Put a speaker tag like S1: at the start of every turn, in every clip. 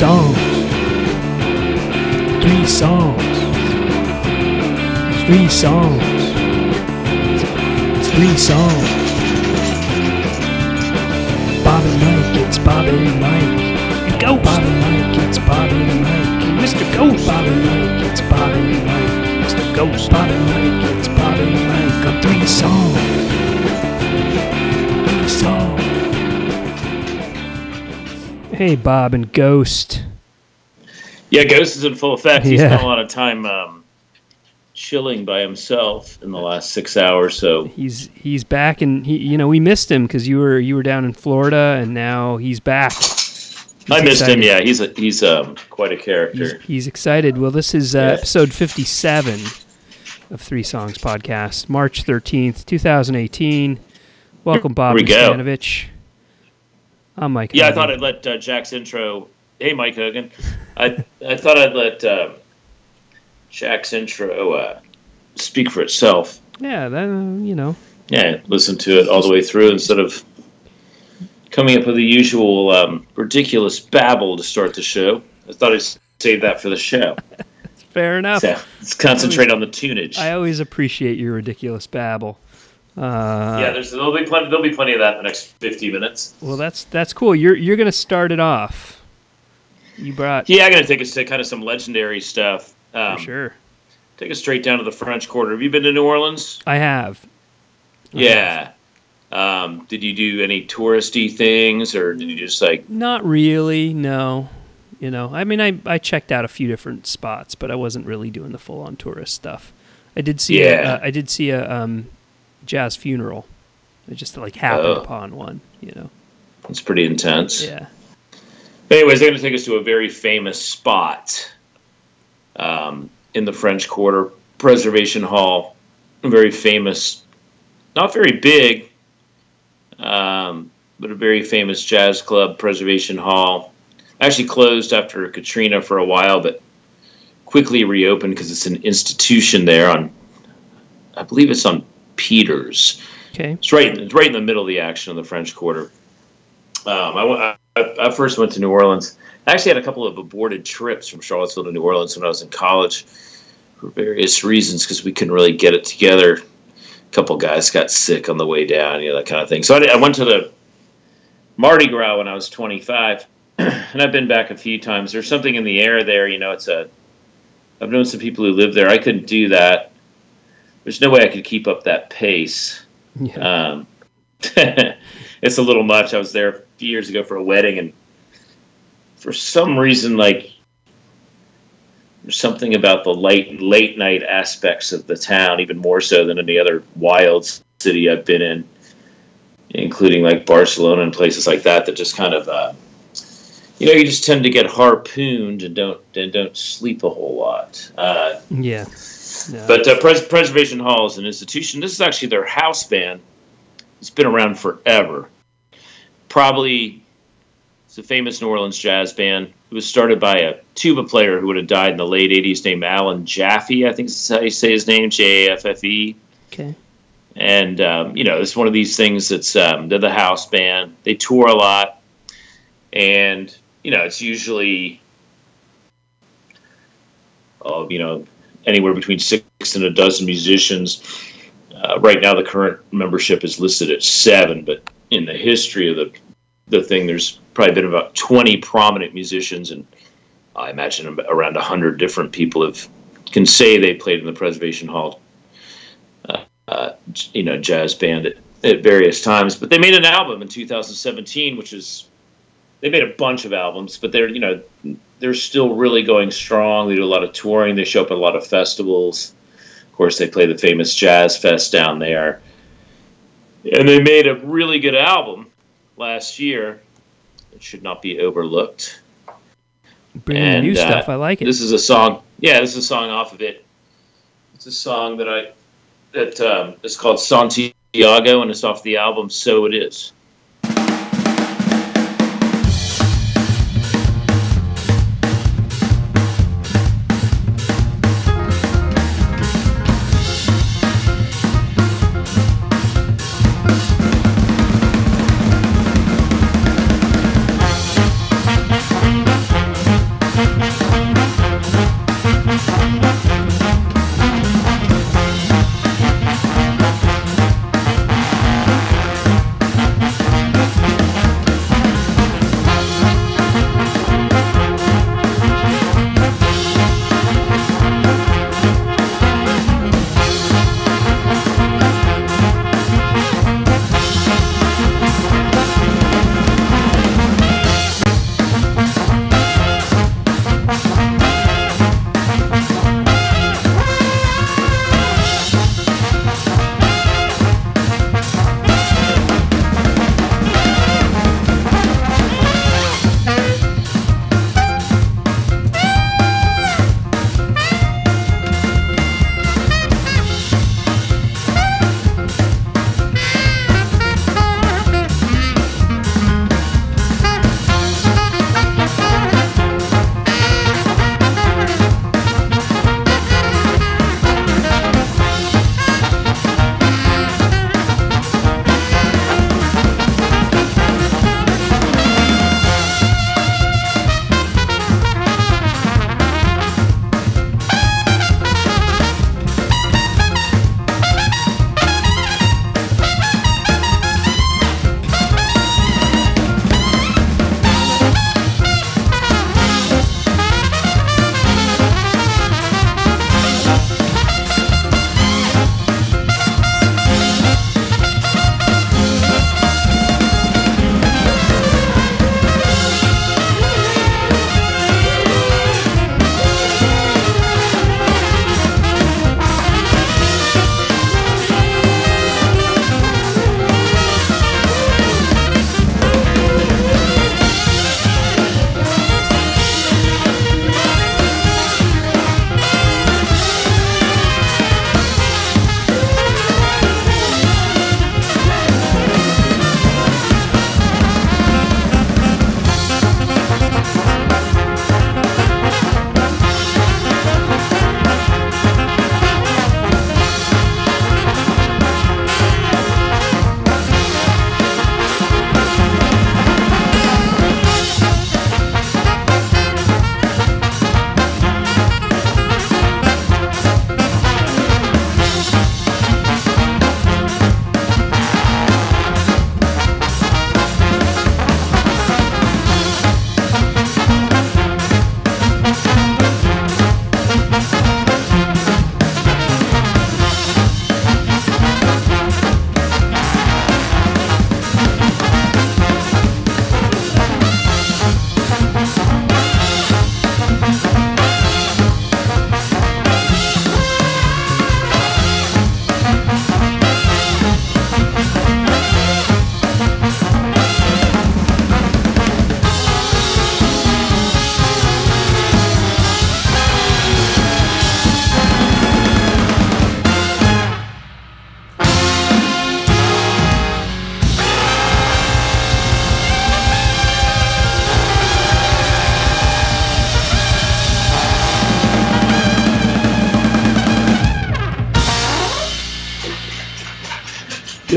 S1: songs. Three songs. Three songs. Three songs. Bob and Mike, it's Bob and Mike. Go Bob and Mike, it's Bob and Mike. Mr. Ghost. Bob and Mike, it's Bob and Mike. Mr. Ghost. Bob and Mike, it's Bob and Mike. On three songs. Three songs. Hey, Bob and Ghost.
S2: Yeah, Ghost is in full effect. He
S1: Yeah.
S2: spent a lot of time um, chilling by himself in the last six hours. So
S1: He's he's back, and he you know we missed him because you were you were down in Florida, and now he's back.
S2: I missed
S1: excited.
S2: him. Yeah, he's a, he's um, quite a character.
S1: he's excited. Well, this is uh,
S2: Yeah.
S1: episode 57 of Three Songs Podcast, March 13th, 2018. Welcome, Bob
S2: we go.
S1: Stanovich. I'm Mike.
S2: Yeah, I thought I'd let uh, Jack's intro. Hey, Mike Hogan. I I thought I'd let uh, Jack's intro uh, speak for itself.
S1: Yeah, that, uh, you know.
S2: Yeah, listen to it all the way through instead of coming up with the usual um, ridiculous babble to start the show. I thought I'd save that for the show.
S1: Fair enough.
S2: So let's concentrate on the tunage.
S1: I always appreciate your ridiculous babble. Uh,
S2: yeah, there's there'll be plenty there'll be plenty of that in the next 50 minutes.
S1: Well, that's that's cool. You're you're gonna start it off. You brought
S2: Yeah, I'm gonna take us to kind of some legendary stuff. Um,
S1: for sure.
S2: Take us straight down to the French Quarter. Have you been to New Orleans?
S1: I have.
S2: Yeah. Um, did you do any touristy things, or did you just like?
S1: Not really. No. You know, I mean, I I checked out a few different spots, but I wasn't really doing the full on tourist stuff. I did see.
S2: Yeah.
S1: A, uh, I did see a um, jazz funeral. I just like happened
S2: Oh.
S1: upon one. You know.
S2: It's pretty intense.
S1: Yeah.
S2: Anyways, they're going to take us to a very famous spot um, in the French Quarter, Preservation Hall. Very famous, not very big, um, but a very famous jazz club, Preservation Hall. Actually closed after Katrina for a while, but quickly reopened because it's an institution there on, I believe it's on Peters.
S1: Okay.
S2: It's right, it's right in the middle of the action of the French Quarter. Um, I, I, I first went to New Orleans. I actually had a couple of aborted trips from Charlottesville to New Orleans when I was in college for various reasons because we couldn't really get it together. A couple guys got sick on the way down, you know, that kind of thing. So I, did- I went to the Mardi Gras when I was 25, and I've been back a few times. There's something in the air there, you know. It's a. I've known some people who live there. I couldn't do that. There's no way I could keep up that pace.
S1: Yeah.
S2: Um, it's a little much. I was there a few years ago for a wedding, and for some reason, like there's something about the late late night aspects of the town, even more so than any other wild city I've been in, including like Barcelona and places like that, that just kind of, uh, you know, you just tend to get harpooned and don't and don't sleep a whole lot. Uh,
S1: yeah. No.
S2: but uh, Pres- Preservation Hall is an institution. This is actually their house band. It's been around forever. Probably, it's a famous New Orleans jazz band. It was started by a tuba player who would have died in the late '80s, named Alan Jaffe. I think is how you say his name, J A F F E.
S1: okay.
S2: And um, you know, it's one of these things that's um, they're the house band. They tour a lot, and you know, it's usually, oh, you know, anywhere between six and a dozen musicians. Uh, right now, the current membership is listed at seven, but in the history of the the thing, there's probably been about twenty prominent musicians, and I imagine around hundred different people have can say they played in the Preservation Hall uh, you know, jazz band at, at various times. But they made an album in 2017, which is they made a bunch of albums, but they're you know they're still really going strong. They do a lot of touring. They show up at a lot of festivals. Of course, they play the famous Jazz Fest down there, and they made a really good album last year. It should not be overlooked.
S1: Bringing
S2: and,
S1: new
S2: uh,
S1: stuff. I like it.
S2: This is a song. Yeah, this is a song off of it. It's a song that I that um, is called Santiago, and it's off the album "So It Is."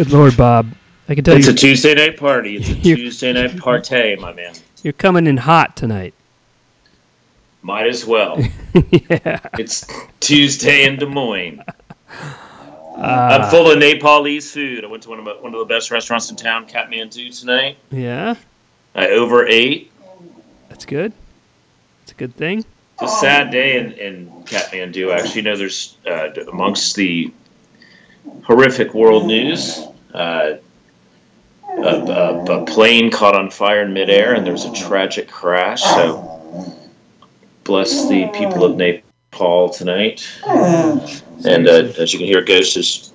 S1: Good Lord, Bob. I can tell
S2: It's
S1: you It's
S2: a Tuesday night party. It's a Tuesday night party, my man.
S1: you're coming in hot tonight.
S2: Might as well.
S1: yeah.
S2: It's Tuesday in Des Moines.
S1: Uh,
S2: I'm full of Nepalese food. I went to one of, my, one of the best restaurants in town, Kathmandu, tonight.
S1: Yeah.
S2: I overate.
S1: That's good. It's a good thing.
S2: It's a sad day in, in Kathmandu. Actually, you know, there's uh, amongst the horrific world news, uh, a, a, a plane caught on fire in midair, and there was a tragic crash. So, bless the people of Nepal tonight. And uh, as you can hear, Ghost is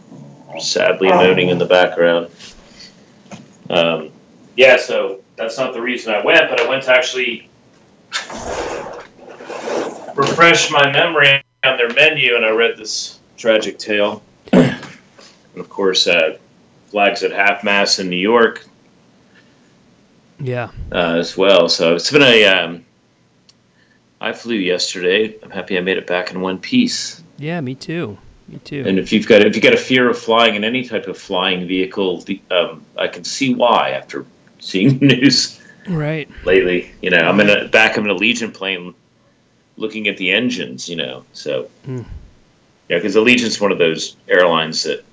S2: sadly moaning in the background. Um, yeah, so that's not the reason I went, but I went to actually refresh my memory on their menu, and I read this tragic tale. and of course, uh, flags at half mast in New York
S1: Yeah.
S2: uh, as well. So it's been a. Um, I flew yesterday. I'm happy I made it back in one piece.
S1: Yeah, me too. Me too.
S2: And if you've got if you got a fear of flying in any type of flying vehicle, the, um, I can see why after seeing the news
S1: right.
S2: lately. You know, I'm in a back of an Allegiant plane, looking at the engines. You know, so
S1: Hmm.
S2: yeah, because Allegiant's one of those airlines that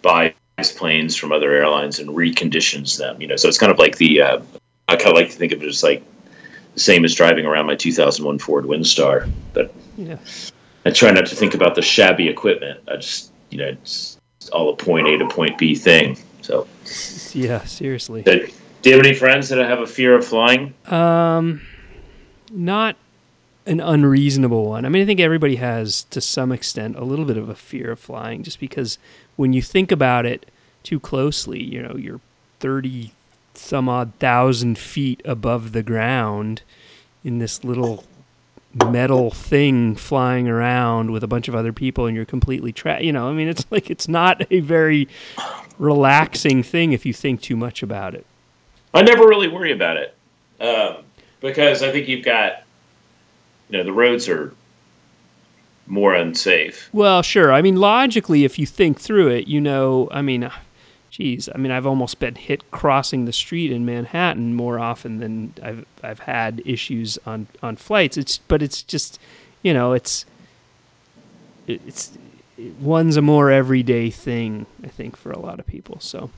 S2: buys planes from other airlines and reconditions them. You know, so it's kind of like the uh, I kind of like to think of it as like the same as driving around my 2001 Ford Windstar, but
S1: Yeah.
S2: I try not to think about the shabby equipment. I just you know it's all a point A to point B thing. So,
S1: Yeah, seriously.
S2: do you have any friends that have a fear of flying?
S1: Um, not an unreasonable one. I mean, I think everybody has, to some extent, a little bit of a fear of flying, just because when you think about it too closely, you know, you're thirty some odd thousand feet above the ground in this little metal thing flying around with a bunch of other people and you're completely trapped you know i mean it's like it's not a very relaxing thing if you think too much about it
S2: I never really worry about it um, because I think you've got, you know, the roads are more unsafe.
S1: Well, sure. I mean, logically, if you think through it, you know, I mean, geez, I mean, I've almost been hit crossing the street in Manhattan more often than I've I've had issues on on flights. It's but it's just, you know, it's it's one's a more everyday thing, I think, for a lot of people. So,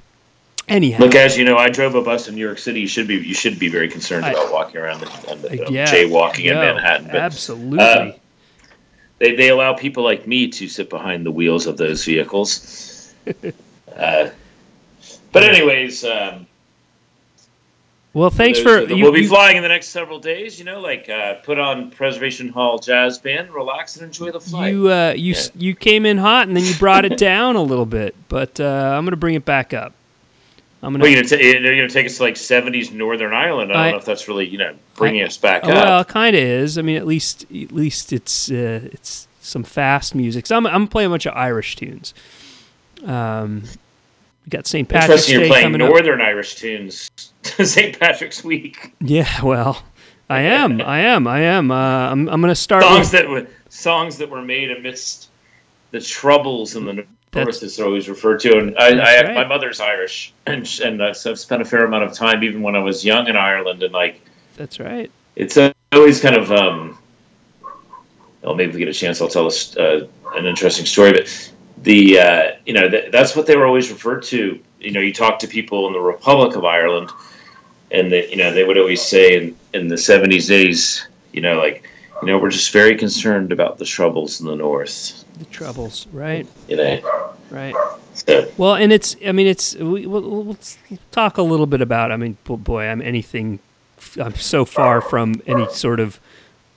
S1: anyhow,
S2: Look, as you know, I drove a bus in New York City. You should be you should be very concerned
S1: I-
S2: about walking around the, and
S1: yeah,
S2: jaywalking in Manhattan. But
S1: absolutely.
S2: uh, they they allow people like me to sit behind the wheels of those vehicles. uh, but anyways, um,
S1: well, thanks
S2: those
S1: for you,
S2: we'll be
S1: you-
S2: flying in the next several days. You know, like uh, put on Preservation Hall jazz band, relax and enjoy the flight.
S1: You uh, you s you came in hot and then you brought it down a little bit, but uh, I'm gonna bring it back up. I'm gonna.
S2: Well, you're gonna, ta- you're gonna take us to like '70s Northern Ireland. I don't
S1: I-
S2: know if that's really you know bringing us back
S1: well,
S2: up.
S1: it kind of is. I mean, at least at least it's uh, it's some fast music. So I'm I'm playing a bunch of Irish tunes. Um, we got St. Patrick's
S2: Interesting, you're
S1: Day
S2: playing
S1: coming up.
S2: Northern Irish tunes. St. Patrick's Week
S1: Yeah, well, I am, I am, I am. Uh, I'm I'm gonna start.
S2: songs
S1: With,
S2: that were songs that were made amidst the troubles in the
S1: That's-
S2: Is always referred to, and I, I
S1: right.
S2: my mother's Irish, and and uh, so I've spent a fair amount of time, even when I was young in Ireland, and like
S1: that's right.
S2: it's always kind of um well maybe if we get a chance i'll tell us uh, an interesting story but the uh, you know th- that's what they were always referred to you know you talk to people in the republic of ireland and they, you know they would always say in, in the 70s days you know like you know we're just very concerned about the troubles in the north
S1: The troubles, right,
S2: you know
S1: right.
S2: so,
S1: Well, and it's, I mean, it's, we, we'll, we'll talk a little bit about, I mean, boy, I'm anything, I'm so far from any sort of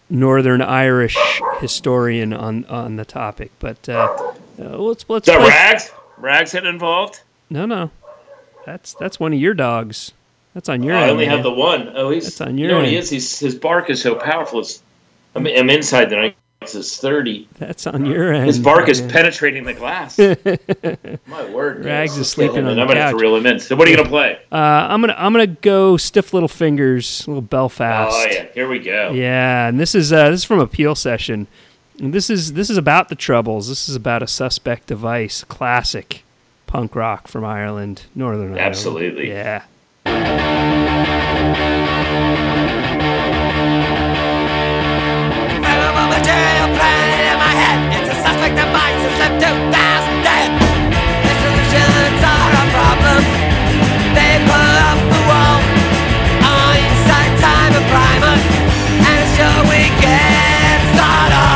S1: Northern Irish historian on, on the topic, but uh, uh, let's, let's,
S2: is that rags rags had involved
S1: no, no, that's, that's one of your dogs. That's on your
S2: i
S1: end.
S2: only have the one. Oh, he's
S1: That's on
S2: you
S1: your
S2: know what he is he's, his bark is so powerful it's i'm, I'm inside the night it's 30
S1: That's on your end.
S2: His bark is penetrating the glass. My word.
S1: Rags is sleeping on the
S2: I'm gonna have
S1: couch.
S2: to reel him in. So what are you gonna play?
S1: Uh, I'm gonna, I'm gonna go stiff little fingers, little Belfast.
S2: Oh yeah, here we go.
S1: Yeah, and this is uh, this is from a Peel Session. And this is this is about the troubles. This is about a suspect device, classic, punk rock from Ireland, Northern Ireland.
S2: Absolutely.
S1: Yeah.
S3: Material planted in my head. It's a suspect mine since I'm 2000 dead. Are a problem. They put up the wall. Time and primer. And.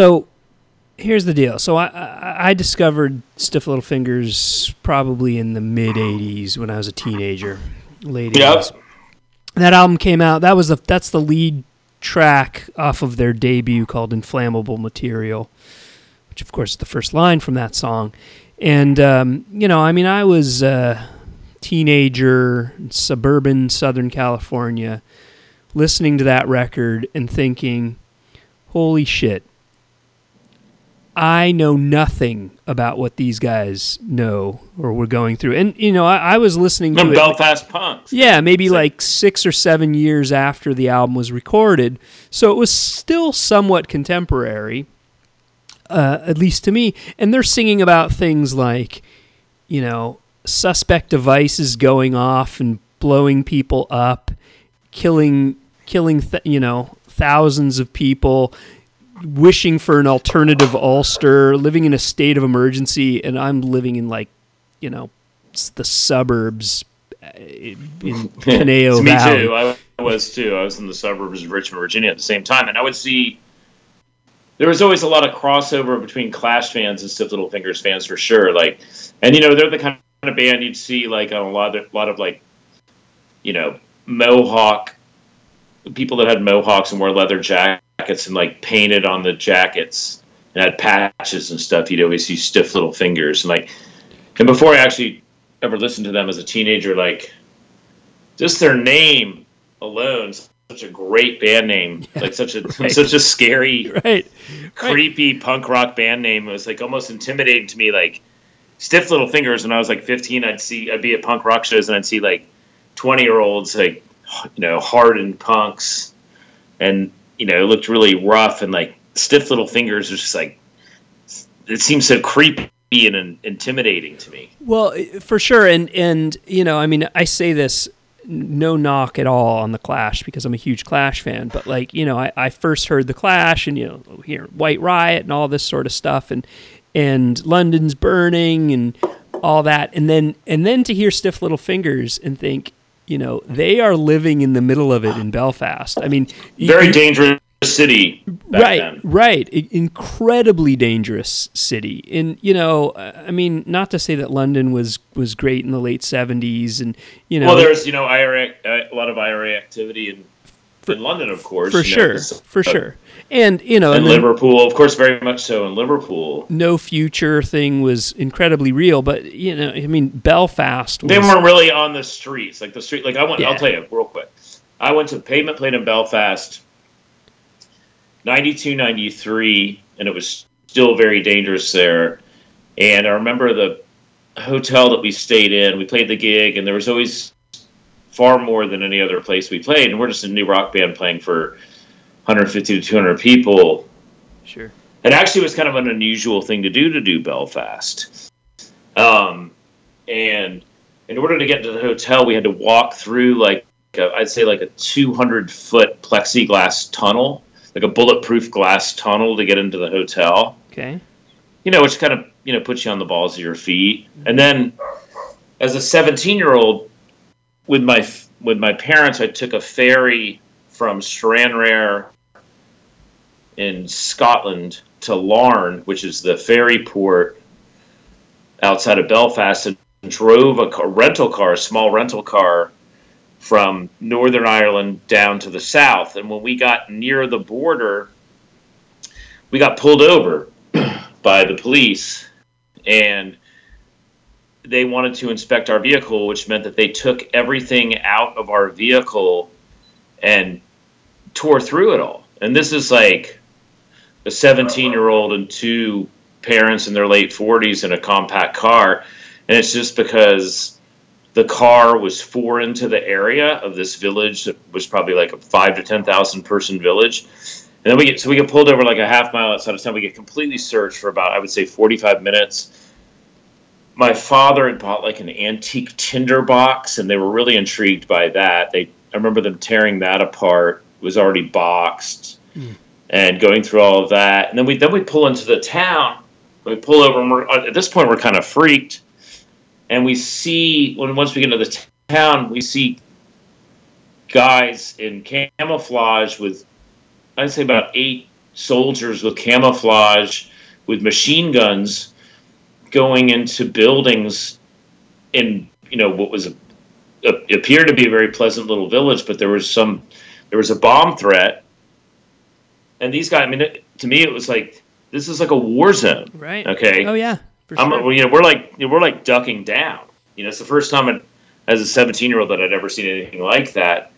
S1: So here's the deal. So I, I, I discovered Stiff Little Fingers probably in the mid '80s when I was a teenager, late
S2: Yep.
S1: 80s. That album came out. That was the that's the lead track off of their debut called "Inflammable Material," which of course is the first line from that song. And um, you know, I mean, I was a teenager, suburban Southern California, listening to that record and thinking, "Holy shit!" I know nothing about what these guys know or were going through. And you know, I, I was listening to.
S2: Belfast punks.
S1: Yeah, maybe
S2: Same.
S1: like six or seven years after the album was recorded. So it was still somewhat contemporary, uh, at least to me. And they're singing about things like, you know, suspect devices going off and blowing people up, killing, killing, th- you know, thousands of people, wishing for an alternative Ulster, living in a state of emergency. And I'm living in like, you know, the suburbs uh, in
S2: Me
S1: Valley.
S2: too. I was too. I was in the suburbs of Richmond, Virginia at the same time, and I would see. There was always a lot of crossover between Clash fans and Stiff Little Fingers fans for sure. Like, and you know they're the kind of band you'd see like on a lot of lot of like, you know, Mohawk people that had mohawks and wore leather jackets and like painted on the jackets and had patches and stuff. You'd always see Stiff Little Fingers and like, and before I actually ever listened to them as a teenager, like just their name alone, such a great band name, like such a
S1: right.
S2: such a scary,
S1: Right.
S2: creepy punk rock band name. It was like almost intimidating to me. Like Stiff Little Fingers. When I was like 15, I'd see I'd be at punk rock shows and I'd see like 20 year olds like you know hardened punks, and you know it looked really rough and like Stiff Little Fingers was just like it seems so creepy and intimidating to me.
S1: Well, for sure, and and you know, I mean, I say this no knock at all on the Clash because I'm a huge Clash fan, but like you know, I, I first heard the Clash and you know, here White Riot and all this sort of stuff, and and London's burning, and all that, and then and then to hear Stiff Little Fingers and think, you know, they are living in the middle of it in Belfast. I mean,
S2: Very
S1: you-
S2: dangerous city back
S1: right
S2: then.
S1: right incredibly dangerous city and you know i mean not to say that london was was great in the late 70s and you know
S2: Well, there's you know IRA, a lot of IRA activity in, in London, of course.
S1: for
S2: you know,
S1: sure for
S2: uh,
S1: sure and you know
S2: And
S1: and then
S2: Liverpool, of course, very much so in Liverpool.
S1: no future thing was incredibly real but you know i mean belfast was,
S2: They weren't really on the streets, like the street. Like I went,
S1: Yeah.
S2: I'll tell you real quick. I went to Pavement Plate in Belfast, 92, 93, and it was still very dangerous there. And I remember the hotel that we stayed in. We played the gig, and there was always far more than any other place we played. And we're just a new rock band playing for 150 to 200 people.
S1: sure
S2: It actually was kind of an unusual thing to do to do Belfast. Um, and in order to get to the hotel, we had to walk through like i I'd say like a 200 foot plexiglass tunnel, like a bulletproof glass tunnel to get into the hotel.
S1: okay
S2: You know, which kind of you know puts you on the balls of your feet. And then, as a 17 year old, with my with my parents, I took a ferry from Stranraer in Scotland to Larne, which is the ferry port outside of Belfast, and drove a rental car, a small rental car, from Northern Ireland down to the south. And when we got near the border, we got pulled over by the police, and they wanted to inspect our vehicle, which meant that they took everything out of our vehicle and tore through it all. And this is like a 17 year old and two parents in their late 40s in a compact car. And it's just because the car was foreign to the area of this village that was probably like a five to 10,000 person village. And then we get, so we get pulled over like a half mile outside of town. We get completely searched for about, I would say, 45 minutes my father had bought like an antique tinder box and they were really intrigued by that. They i remember them tearing that apart. It was already boxed hmm. and going through all of that. And then we then we pull into the town. We pull over and we're uh, at this point we're kind of freaked. And we see when once we get into the t- town we see guys in camouflage with i'd say about eight soldiers with camouflage with machine guns going into buildings in you know what was a, a, appeared to be a very pleasant little village, but there was some there was a bomb threat, and these guys. I mean, it, to me, it was like this is like a war zone.
S1: right
S2: Okay.
S1: oh yeah for
S2: I'm,
S1: sure.
S2: you know, we're like you know, we're like ducking down. You know, it's the first time it, as a 17 year old that I'd ever seen anything like that,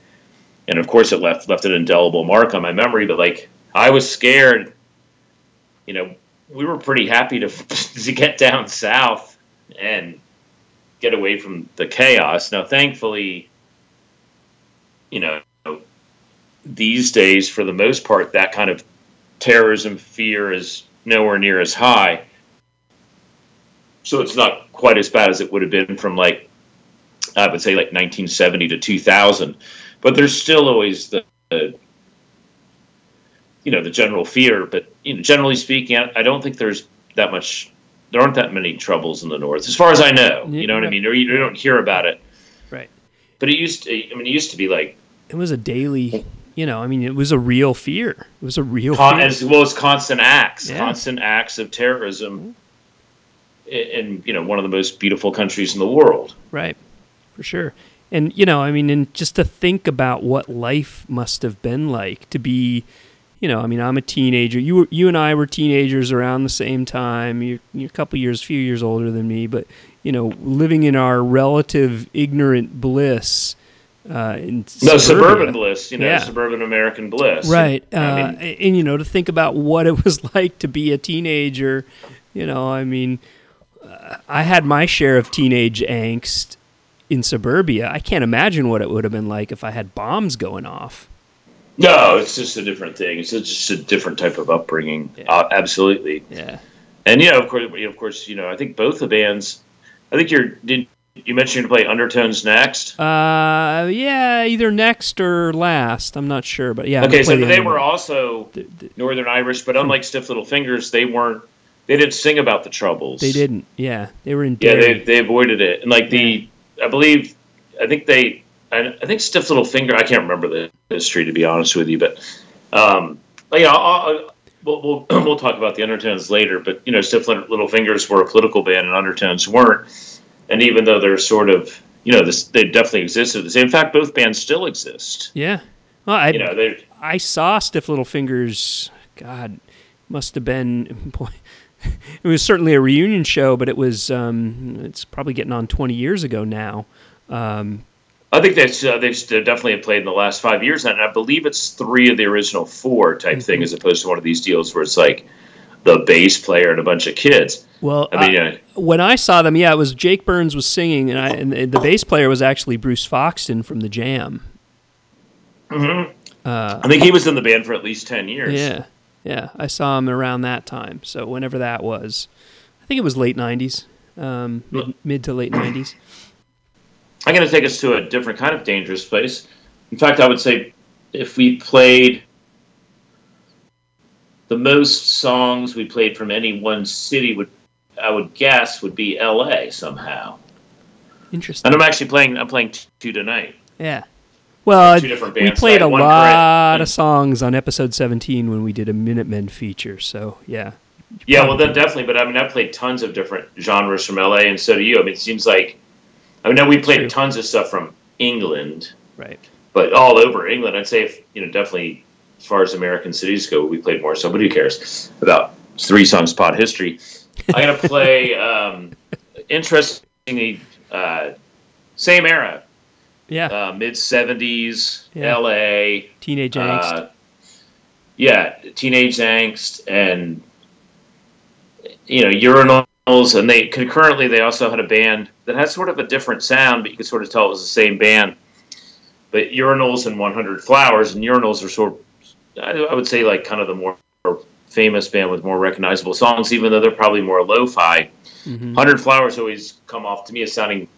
S2: and of course, it left left an indelible mark on my memory. But like, I was scared. You know, we were pretty happy to to get down south and get away from the chaos. Now, thankfully, you know, these days, for the most part, that kind of terrorism fear is nowhere near as high. So it's not quite as bad as it would have been from like I would say like 1970 to 2000, but there's still always the, the you know the general fear. But you know, generally speaking, I I don't think there's that much. There aren't that many troubles in the north, as far as I know. You know what I mean? Or you, don't hear about it.
S1: Right.
S2: But it used. To, I mean, it used to be like
S1: it was a daily you know i mean it was a real fear it was a real
S2: con-
S1: fear.
S2: as well as constant acts,
S1: Yeah.
S2: constant acts of terrorism. In, in you know one of the most beautiful countries in the world.
S1: Right, for sure. And you know, I mean, and just to think about what life must have been like to be, you know, I mean, I'm a teenager. You were, you and I were teenagers around the same time. You're, you're a couple years, few years older than me, but you know, living in our relative ignorant bliss. Uh, in
S2: No,
S1: suburbia.
S2: suburban bliss, you know,
S1: Yeah.
S2: suburban American bliss.
S1: Right. Uh,
S2: I mean,
S1: and, and, you know, to think about what it was like to be a teenager, you know, I mean, uh, I had my share of teenage angst in suburbia. I can't imagine what it would have been like if I had bombs going off.
S2: No, it's just a different thing. It's just a different type of upbringing.
S1: Yeah.
S2: Uh, absolutely.
S1: Yeah.
S2: And yeah, of course, you know, of course, you know, I think both the bands. I think you're. Did you mentioned to play Undertones next?
S1: Uh, yeah, either next or last. I'm not sure, but yeah.
S2: Okay, so
S1: the
S2: they were also
S1: The- the-
S2: Northern Irish, but unlike Stiff Little Fingers, they weren't. they didn't sing about the troubles.
S1: They didn't. Yeah, they were in.
S2: Yeah, they they avoided it, and like the, I believe, I think they, I, I think Stiff Little Finger. I can't remember the history to be honest with you, but, um, I'll, I'll, we'll, we'll we'll talk about the Undertones later. But you know, Stiff Little Fingers were a political band, and Undertones weren't. And even though they're sort of, you know, this they definitely existed. In fact, both bands still exist.
S1: yeah. Well, I
S2: You know, they
S1: I saw Stiff Little Fingers. God, must have been. Boy, it was certainly a reunion show, but it was. Um, it's probably getting on twenty years ago now. Um,
S2: I think that's uh, they've definitely played in the last five years, and I believe it's three of the original four type thing, as opposed to one of these deals where it's like the bass player and a bunch of kids.
S1: well,
S2: I mean,
S1: I-
S2: uh,
S1: when I saw them, yeah, it was Jake Burns was singing, and, I, and the bass player was actually Bruce Foxton from the Jam. Hmm.
S2: I think he was in the band for at least ten years.
S1: Yeah, yeah, I saw him around that time. So whenever that was, I think it was late '90s, um, mid, mid to late '90s.
S2: I'm going to take us to a different kind of dangerous place. In fact, I would say if we played the most songs we played from any one city would I would guess would be L.A. somehow.
S1: Interesting.
S2: And I'm actually playing. I'm playing two tonight.
S1: Yeah. Well,
S2: Two different
S1: we
S2: bands
S1: played a
S2: one
S1: lot
S2: current-
S1: of songs on episode 17 when we did a Minutemen feature. So yeah,
S2: Yeah, well, then definitely. But I mean, I played tons of different genres from LA, and so do you. I mean, it seems like I mean, we played
S1: True.
S2: tons of stuff from England,
S1: right.
S2: but all over England. I'd say, if, you know, definitely as far as American cities go, we played more. So, but who cares about three songs pod history? I'm gonna play um, interestingly uh, same era,
S1: Yeah.
S2: uh, mid '70s,
S1: Yeah.
S2: LA.
S1: Teenage angst.
S2: Uh, yeah, teenage angst and you know urinals, and they concurrently they also had a band that had sort of a different sound, but you could sort of tell it was the same band. But urinals and 100 flowers, and urinals are sort, of, I, would say, like kind of the more famous band with more recognizable songs, even though they're probably more lo-fi.
S1: Mhm.
S2: 100 flowers always come off to me as sounding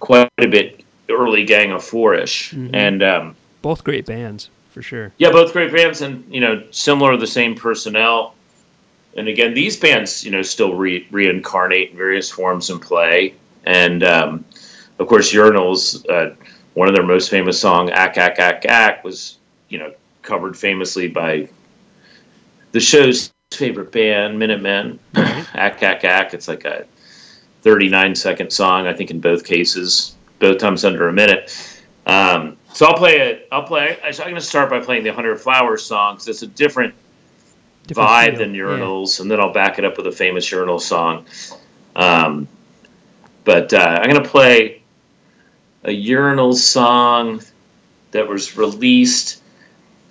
S2: quite a bit early Gang of Four-ish,
S1: Mhm.
S2: and um,
S1: Both great bands for sure.
S2: yeah, both great bands, and you know, similar, the same personnel. And again, these bands, you know, still re- reincarnate in various forms and play. And um, of course, Urinals, uh, one of their most famous song, "Ack Ack Ack Ack," was you know covered famously by the show's favorite band, Minutemen. "Ack Ack Ack." It's like a 39 second song, I think, in both cases, both times under a minute. Um, so I'll play it. I'll play. I'm going to start by playing the Hundred Flowers song because it's a different,
S1: Different
S2: vibe
S1: feel.
S2: than
S1: Yeah.
S2: Urinals, and then I'll back it up with a famous Urinal song. Um, but uh, I'm going to play a Urinal song that was released,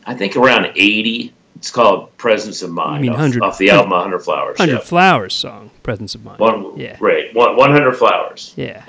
S2: I think, around '80. It's called "Presence of Mind"
S1: mean
S2: off,
S1: 100
S2: off the album "100 Flowers."
S1: Hundred
S2: yeah.
S1: Flowers song, Presence of Mind.
S2: One,
S1: Yeah.
S2: right. One, 100 Flowers.
S1: Yeah.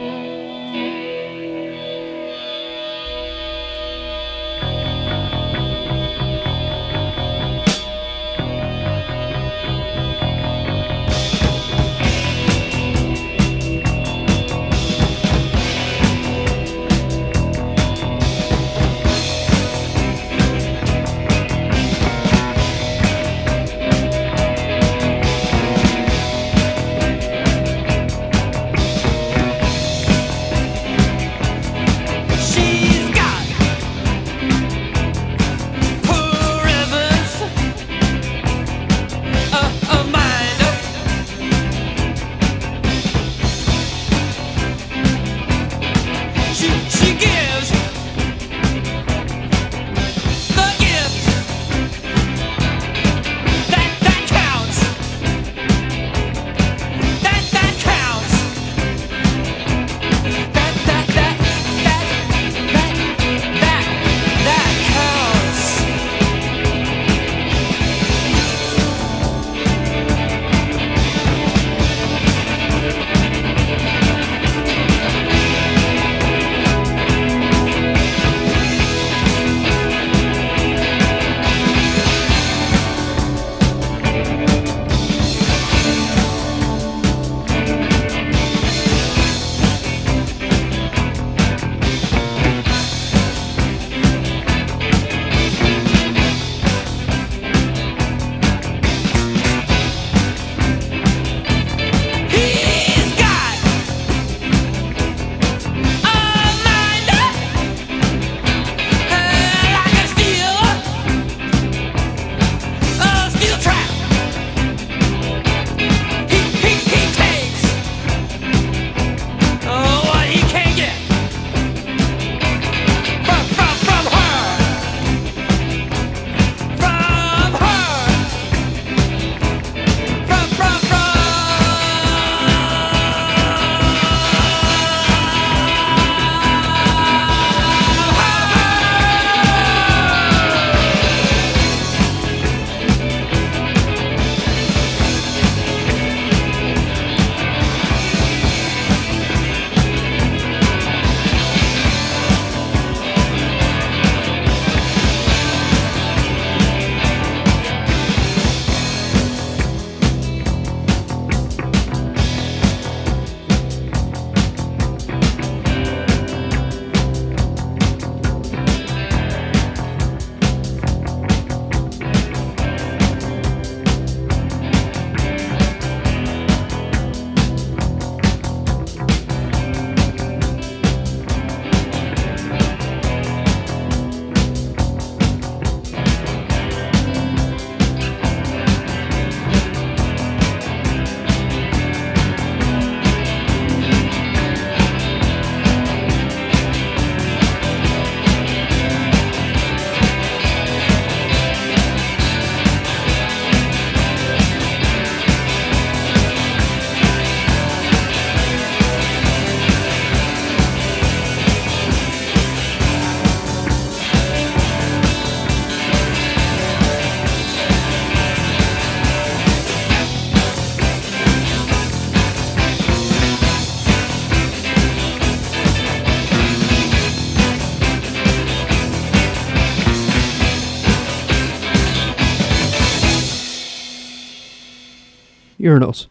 S1: Urinals.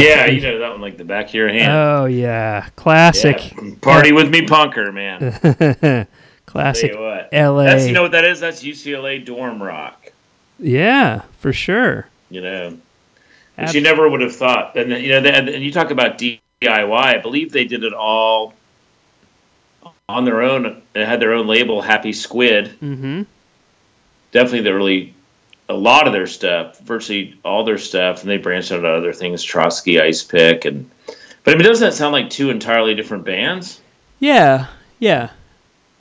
S4: Yeah, you
S2: know that one like the back of your hand.
S1: Oh yeah, classic,
S2: Yeah. Party with me, punker, man.
S1: Classic. L.A.
S2: That's you know what that is? That's UCLA dorm rock.
S1: yeah, for sure.
S2: You know, which you never would have thought. And you know, they, and you talk about DIY. I believe they did it all on their own. They had their own label, Happy Squid.
S1: Mm-hmm.
S2: Definitely, the early, a lot of their stuff, virtually all their stuff, and they branched out to other things, Trotsky, Ice Pick, and. But I mean, doesn't that sound like two entirely different bands?
S1: Yeah, yeah.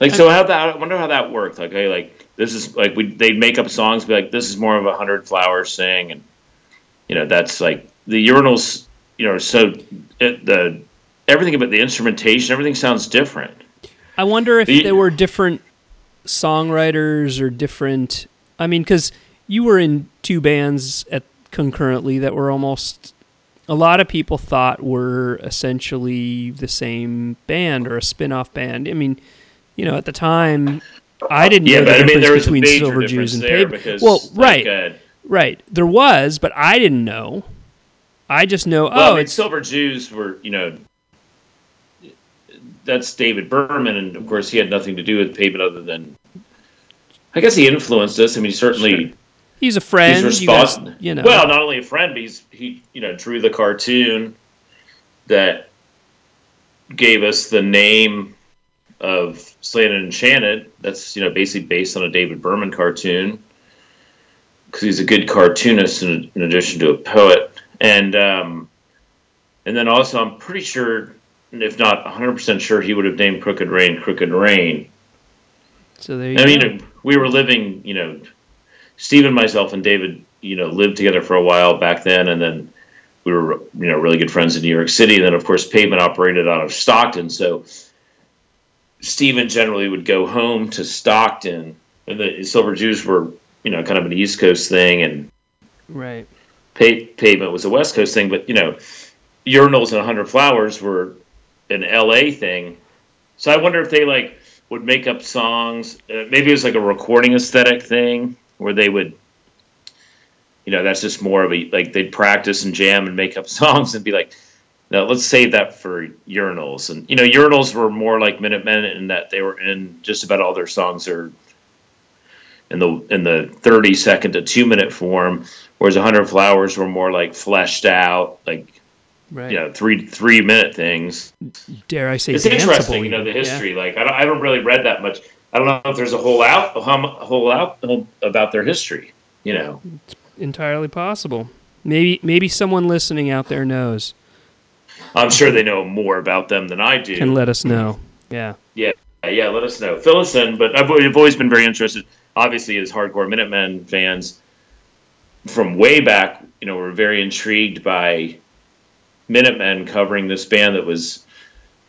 S2: Like so, how that? I wonder how that worked. Like, hey, like this is like we they'd make up songs, be like, this is more of a hundred flowers thing, and you know that's like the urinals. You know, so it, the everything about the instrumentation, everything sounds different.
S1: I wonder if
S2: The-
S1: there were different songwriters or different. I mean, because you were in two bands at concurrently that were almost. A lot of people thought were essentially the same band or a spin-off band. I mean, you know, at the time, I didn't
S2: Yeah,
S1: know the
S2: I mean,
S1: difference
S2: there was a
S1: between Silver Jews and Pavement.
S2: because,
S1: well,
S2: like,
S1: right,
S2: uh,
S1: right. There was, but I didn't know. I just know.
S2: well,
S1: oh,
S2: I mean,
S1: it's
S2: Silver Jews were, you know, that's David Berman, and of course, he had nothing to do with Pavement other than, I guess, he influenced us. I mean, he certainly.
S1: He's a friend.
S2: he's
S1: you, guys, you know.
S2: Well, not only a friend, but he's he you know drew the cartoon that gave us the name of Slanted and Enchanted. That's you know basically based on a David Berman cartoon because he's a good cartoonist in, in addition to a poet, and um, and then also I'm pretty sure, if not 100 percent sure, he would have named Crooked Rain Crooked Rain.
S1: so there you go.
S2: I
S1: go.
S2: mean, we were living, you know, Stephen, myself, and David, you know, lived together for a while back then, and then we were, you know, really good friends in New York City. And then, of course, Pavement operated out of Stockton, so Stephen generally would go home to Stockton, and the Silver Jews were, you know, kind of an East Coast thing, and
S1: right.
S2: pa- Pavement was a West Coast thing. But you know, urinals and hundred flowers were an L.A. thing. So I wonder if they like would make up songs. Uh, maybe it was like a recording aesthetic thing where they would, you know, that's just more of a like they'd practice and jam and make up songs and be like, no, let's save that for urinals. And you know, urinals were more like Minutemen in that they were in just about all their songs are in the in the thirty second to two minute form, whereas hundred flowers were more like fleshed out, like
S1: Right.
S2: you know, three three minute things
S1: Dare I say
S2: it's
S1: danceable
S2: interesting, you know, the history. Like, I don't, I haven't really read that much. I don't know if there's a whole out, a whole out about their history. You know,
S1: Yeah, entirely possible. Maybe maybe someone listening out there knows
S2: I'm sure they know more about them than I do.
S1: can let us know. Yeah.
S2: yeah, yeah. Let us know. Fill us in. But I've, I've always been very interested. Obviously, as hardcore Minutemen fans from way back, you know, we're very intrigued by Minutemen covering this band that was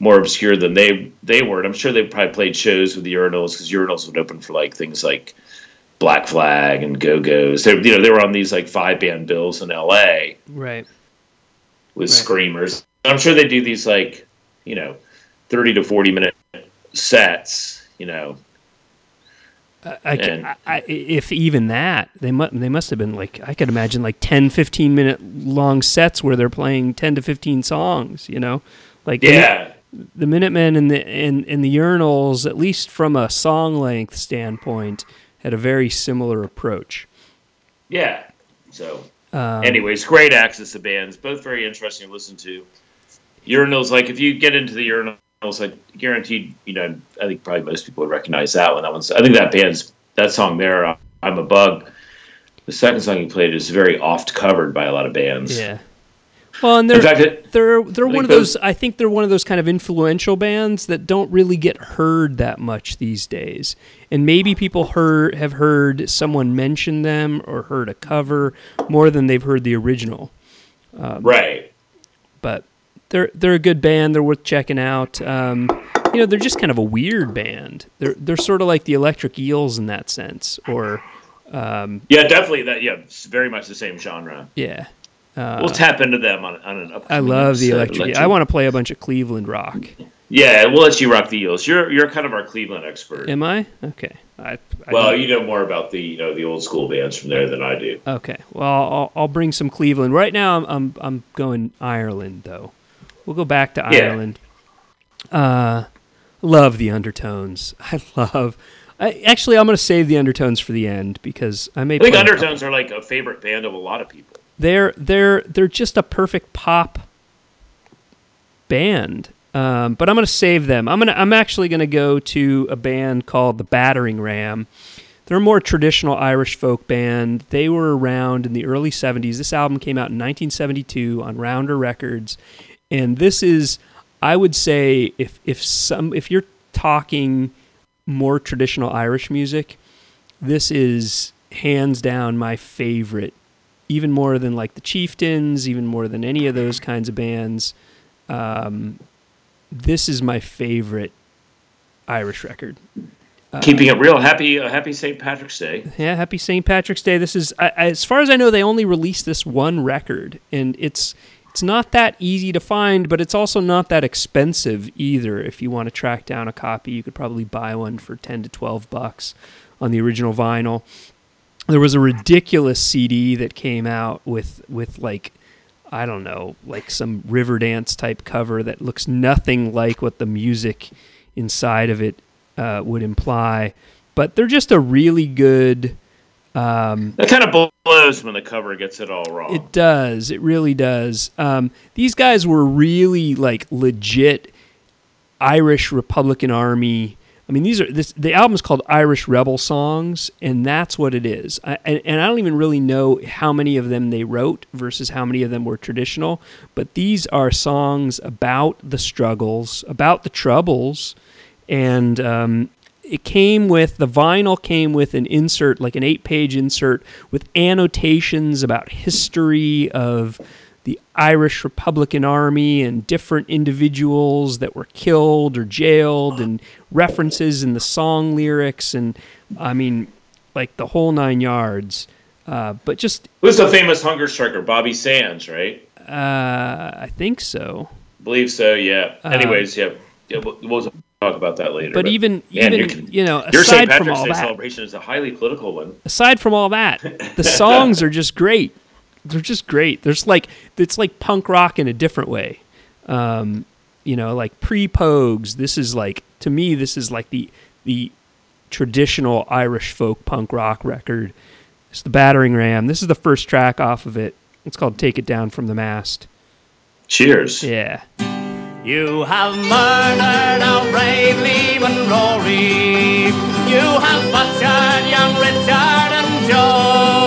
S2: more obscure than they they were. And I'm sure they probably played shows with the Urinals because Urinals would open for like things like Black Flag and Go Go's. They you know they were on these like five band bills in L.A.
S1: Right.
S2: with
S1: Right.
S2: screamers. I'm sure they do these like you know 30 to 40 minute sets. You know,
S1: I, ca-
S2: And-
S1: I- I- if even that, they must they must have been like I could imagine like 10, 15 minute long sets where they're playing ten to fifteen songs. You know, like
S2: Yeah,
S1: the Minutemen and the and, and the Urinals, at least from a song length standpoint, had a very similar approach.
S2: yeah. So,
S1: Um,
S2: anyways, great access to bands, both very interesting to listen to. Urinals, like if you get into the Urinals, I guaranteed, you know, I think probably most people would recognize that one. That one's, I think that band's that song there, uh, "I'm a Bug." The second song you played is very oft covered by a lot of bands.
S1: yeah. Well, and they're
S2: fact, it,
S1: they're they're one of those.
S2: those-
S1: I think they're one of those kind of influential bands that don't really get heard that much these days. And maybe people heard have heard someone mention them or heard a cover more than they've heard the original.
S2: right.
S1: But they're they're a good band. They're worth checking out. Um, you know, they're just kind of a weird band. They're they're sort of like the Electric Eels in that sense, or
S2: Yeah, definitely. That yeah, very much the same genre.
S1: yeah.
S2: We'll tap into them on, on an
S1: I love the
S2: episode.
S1: electric. I want to play a bunch of Cleveland rock.
S2: Yeah, we'll let you rock the Eels. You're you're kind of our Cleveland expert.
S1: Am I? Okay. I, I
S2: well, you know more about the you know the old school bands from there than I do.
S1: Okay. Well, I'll, I'll bring some Cleveland. Right now, I'm, I'm I'm going Ireland though. We'll go back to
S2: Yeah.
S1: Ireland. Uh, love the undertones. I love. I, actually, I'm going to save the undertones for the end because I may.
S2: I think. Undertones are like a favorite band of a lot of people.
S1: They're they're they're just a perfect pop band. Um, but I'm to save them. I'm gonna I'm actually to go to a band called the Battering Ram. They're a more traditional Irish folk band. They were around in the early 70s. This album came out in 1972 on Rounder Records, and this is, I would say, if if some if you're talking more traditional Irish music, this is hands down my favorite. Even more than like the Chieftains, even more than any of those kinds of bands. Um, this is my favorite Irish record. Uh,
S2: Keeping it real. Happy uh, Happy St. Patrick's Day.
S1: Yeah, happy St. Patrick's Day. This is, I, as far as I know, they only released this one record, and it's it's not that easy to find, but it's also not that expensive either. If you want to track down a copy, you could probably buy one for ten to twelve bucks on the original vinyl. There was a ridiculous CD that came out with with like I don't know, like some Riverdance type cover that looks nothing like what the music inside of it uh, would imply. But they're just a really good. Um,
S2: That kind of blows when the cover gets it all wrong.
S1: it does. It really does. Um, these guys were really like legit Irish Republican Army. I mean, these are this. The album's called Irish Rebel Songs, and that's what it is. I, and, and I don't even really know how many of them they wrote versus how many of them were traditional. But these are songs about the struggles, about the troubles, and um, it came with the vinyl came with an insert, like an eight-page insert with annotations about history of the Irish Republican Army and different individuals that were killed or jailed, and references in the song lyrics, and I mean, like the whole nine yards. Uh, but just,
S2: Who's the famous hunger striker? Bobby Sands, right?
S1: uh, I think so.
S2: believe so. Yeah.
S1: Uh,
S2: Anyways, yeah. yeah we'll, we'll talk about that later.
S1: But even,
S2: man,
S1: even you know,
S2: your St.
S1: aside from
S2: Patrick's
S1: all
S2: Day
S1: that,
S2: celebration is a highly political one.
S1: aside from all that, the songs are just great. They're just great. There's like it's like punk rock in a different way. Um, you know, like pre Pogues. This is like to me, this is like the the traditional Irish folk punk rock record. It's the Battering Ram. This is the first track off of it. It's called "Take It Down from the Mast."
S2: Cheers.
S1: Yeah.
S4: You have murdered our brave Leman Rory. You have butchered young Richard and Joe.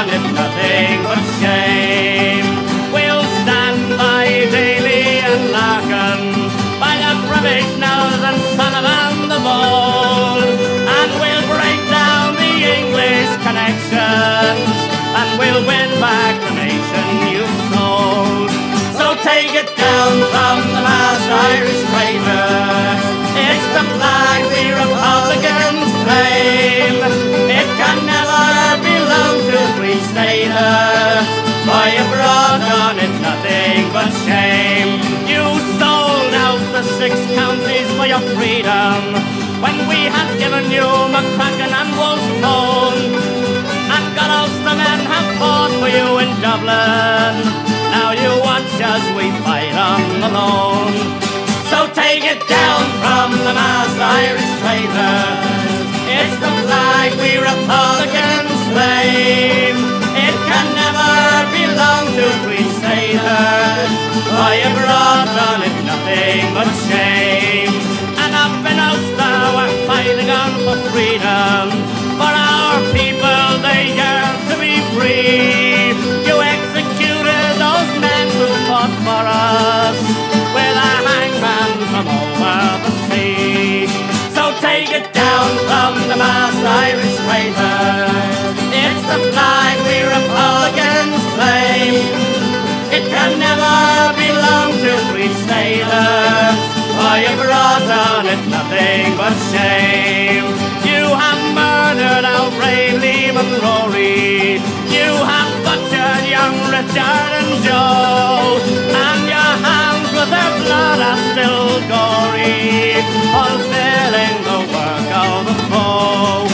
S4: on if nothing but shame. We'll stand by Daly and Larkin, by the British nose and Sullivan the Bold, and we'll break down the English connections, and we'll win back the nation you sold. So take it down from the last Irish craver. It's the flag the Republicans claim a free stater. For you on it nothing but shame. You sold out the six counties for your freedom. When we had given you McCracken and Wolfe Tone. And God Ulstermen have fought for you in Dublin. Now you watch as we fight on the lone. So take it down from the mass Irish traitors. It's the flag we Republicans claim. Belong to free staters. For you brought on it nothing but shame. And up in Ulster we're fighting on for freedom. For our people, they yearn to be free. You executed those men who fought for us with a hangman from over the sea. So take it down from the mass Irish traitors. The flag we Republicans claim. It can never belong to free staters. For you brought on it nothing but shame. You have murdered our brave Lehman Rory. You have butchered young Richard and Joe. And your hands with their blood are still gory, fulfilling the work of the foe.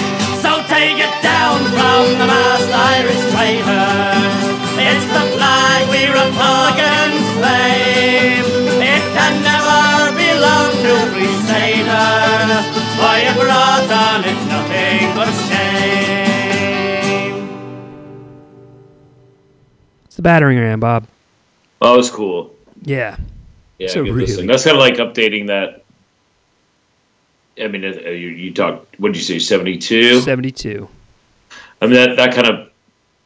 S4: So take it down from the mass Irish traitors. It's the flag we Republicans claim. It can never belong to free staters. For you brought on it nothing but shame.
S1: It's the battering ram, Bob.
S2: Oh, it was cool.
S1: Yeah.
S2: Yeah,
S1: So
S2: good
S1: really-
S2: That's kind of like updating that. I mean, uh, you, you talked. What did you say? Seventy two.
S1: 72.
S2: I mean, that that kind of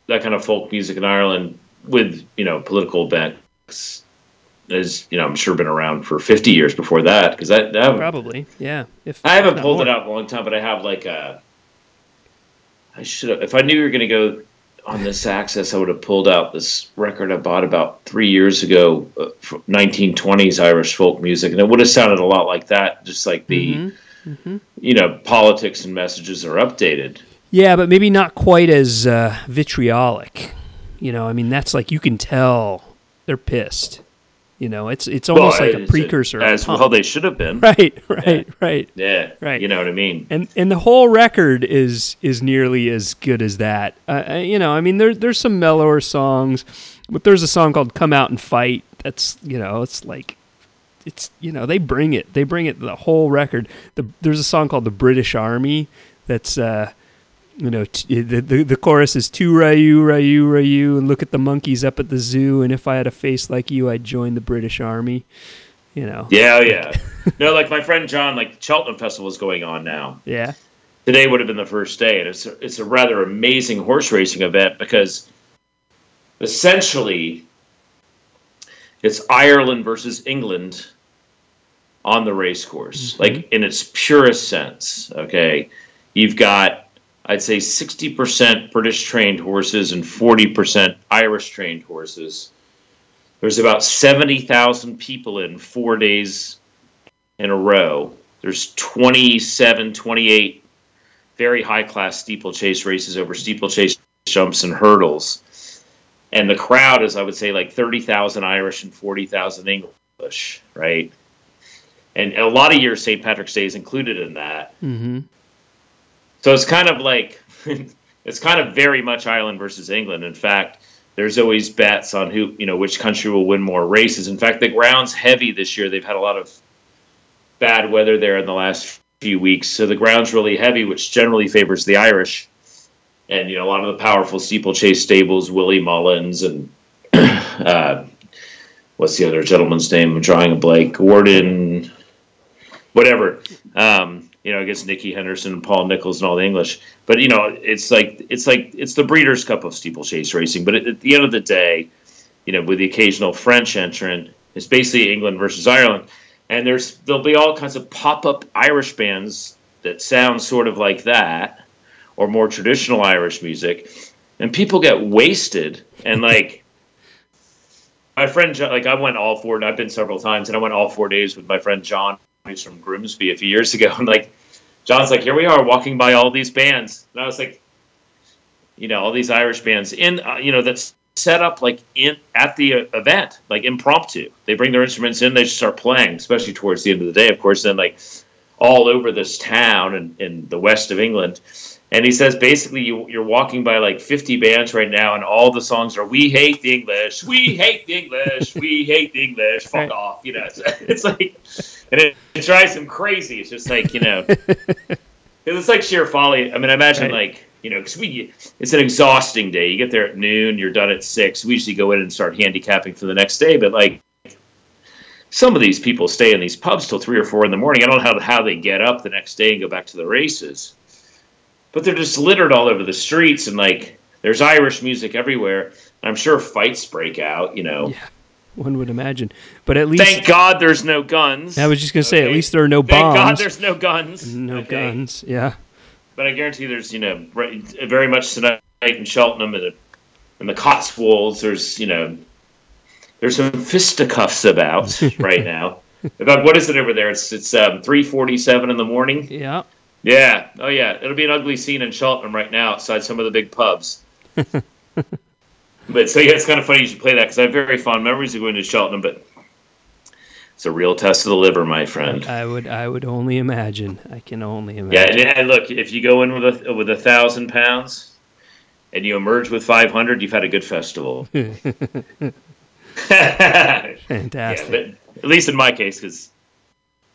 S2: that kind of folk music in Ireland with you know political events is you know I'm sure been around for fifty years before that because I haven't
S1: Probably. Yeah. If
S2: I haven't pulled
S1: more.
S2: it out in a long time, but I have like a. I should have. If I knew you were going to go on this access, I would have pulled out this record I bought about three years ago, uh, from 1920s Irish folk music, and it would have sounded a lot like that. Just like the,
S1: Mhm,
S2: you know, politics and messages are updated.
S1: Yeah, but maybe not quite as uh, vitriolic. You know, I mean, that's like you can tell they're pissed. You know, it's it's almost
S2: Well,
S1: like a precursor.
S2: as well they should have been.
S1: Right, right, right.
S2: Yeah,
S1: Right.
S2: You know what I mean?
S1: And and the whole record is is nearly as good as that. Uh, uh, you know, I mean, there there's some mellower songs, but there's a song called "Come Out and Fight." That's you know, it's like it's you know they bring it they bring it the whole record. The, there's a song called "The British Army" that's uh, you know t- the, the the chorus is "To Ryu Ryu Ryu" and look at the monkeys up at the zoo. And if I had a face like you, I'd join the British Army. You know,
S2: Yeah, oh, yeah. no, like my friend John, like the Cheltenham Festival is going on now.
S1: yeah,
S2: today would have been the first day, and it's a, it's a rather amazing horse racing event because essentially it's Ireland versus England on the race course, mm-hmm. like in its purest sense. Okay, you've got I'd say sixty percent British trained horses and forty percent Irish trained horses. There's about seventy thousand people in four days in a row. There's 27, 28 very high class steeplechase races over steeplechase jumps and hurdles. And the crowd is, I would say, like 30,000 Irish and 40,000 English, right? And a lot of years, St. Patrick's Day is included in that.
S1: hmm
S2: So it's kind of like, it's kind of very much Ireland versus England. In fact, there's always bets on who, you know, which country will win more races. In fact, the ground's heavy this year. They've had a lot of bad weather there in the last few weeks. So the ground's really heavy, which generally favors the Irish. And, you know, a lot of the powerful steeplechase stables, Willie Mullins and uh, what's the other gentleman's name? I'm drawing a blank. Gordon, whatever. Um, you know, against Nicky Henderson and Paul Nicholls and all the English. But you know, it's like it's like it's the Breeders' Cup of steeplechase racing. But at, at the end of the day, you know, with the occasional French entrant, it's basically England versus Ireland. and there's there'll be all kinds of pop up Irish bands that sound sort of like that, or more traditional Irish music, and people get wasted and like. My friend, like I went all four, and I've been several times, and I went all four days with my friend John, from Grimsby a few years ago, and like John's like, here we are walking by all these bands, and I was like, you know, all these Irish bands in, uh, you know, that's set up like in at the uh, event, like impromptu. They bring their instruments in, they just start playing, especially towards the end of the day, of course. Then like all over this town and in, in the west of England. And he says basically you, you're walking by like 50 bands right now, and all the songs are "We hate the English, we hate the English, we hate the English, fuck off." You know, it's, it's like, and it, it drives him crazy. It's just like you know, it's like sheer folly. I mean, I imagine
S1: Right.
S2: like you know, because we it's an exhausting day. You get there at noon, you're done at six. We usually go in and start handicapping for the next day, but like some of these people stay in these pubs till three or four in the morning. I don't know how, how they get up the next day and go back to the races, but they're just littered all over the streets and like there's Irish music everywhere. I'm sure fights break out. You know,
S1: Yeah. One would imagine, but at least
S2: thank God there's no guns.
S1: I was just gonna say, at least there are no
S2: Thank God there's no guns.
S1: no
S2: Okay?
S1: guns. Yeah.
S2: But I guarantee there's, you know, very much tonight in Cheltenham and the, and the Cotswolds. There's, you know, there's some fisticuffs about right now. About what is it over there? It's it's um, three forty seven in the morning.
S1: Yeah.
S2: Yeah. Oh yeah. It'll be an ugly scene in Cheltenham right now outside some of the big pubs. but so yeah, it's kind of funny you should play that because I have very fond memories of going to Cheltenham, but it's a real test of the liver, my friend.
S1: I would. I would only imagine. I can only
S2: Yeah,
S1: imagine.
S2: and, and look, if you go in with a with a thousand pounds and you emerge with five hundred, you've had a good festival. yeah,
S1: Fantastic.
S2: but at least in my case, because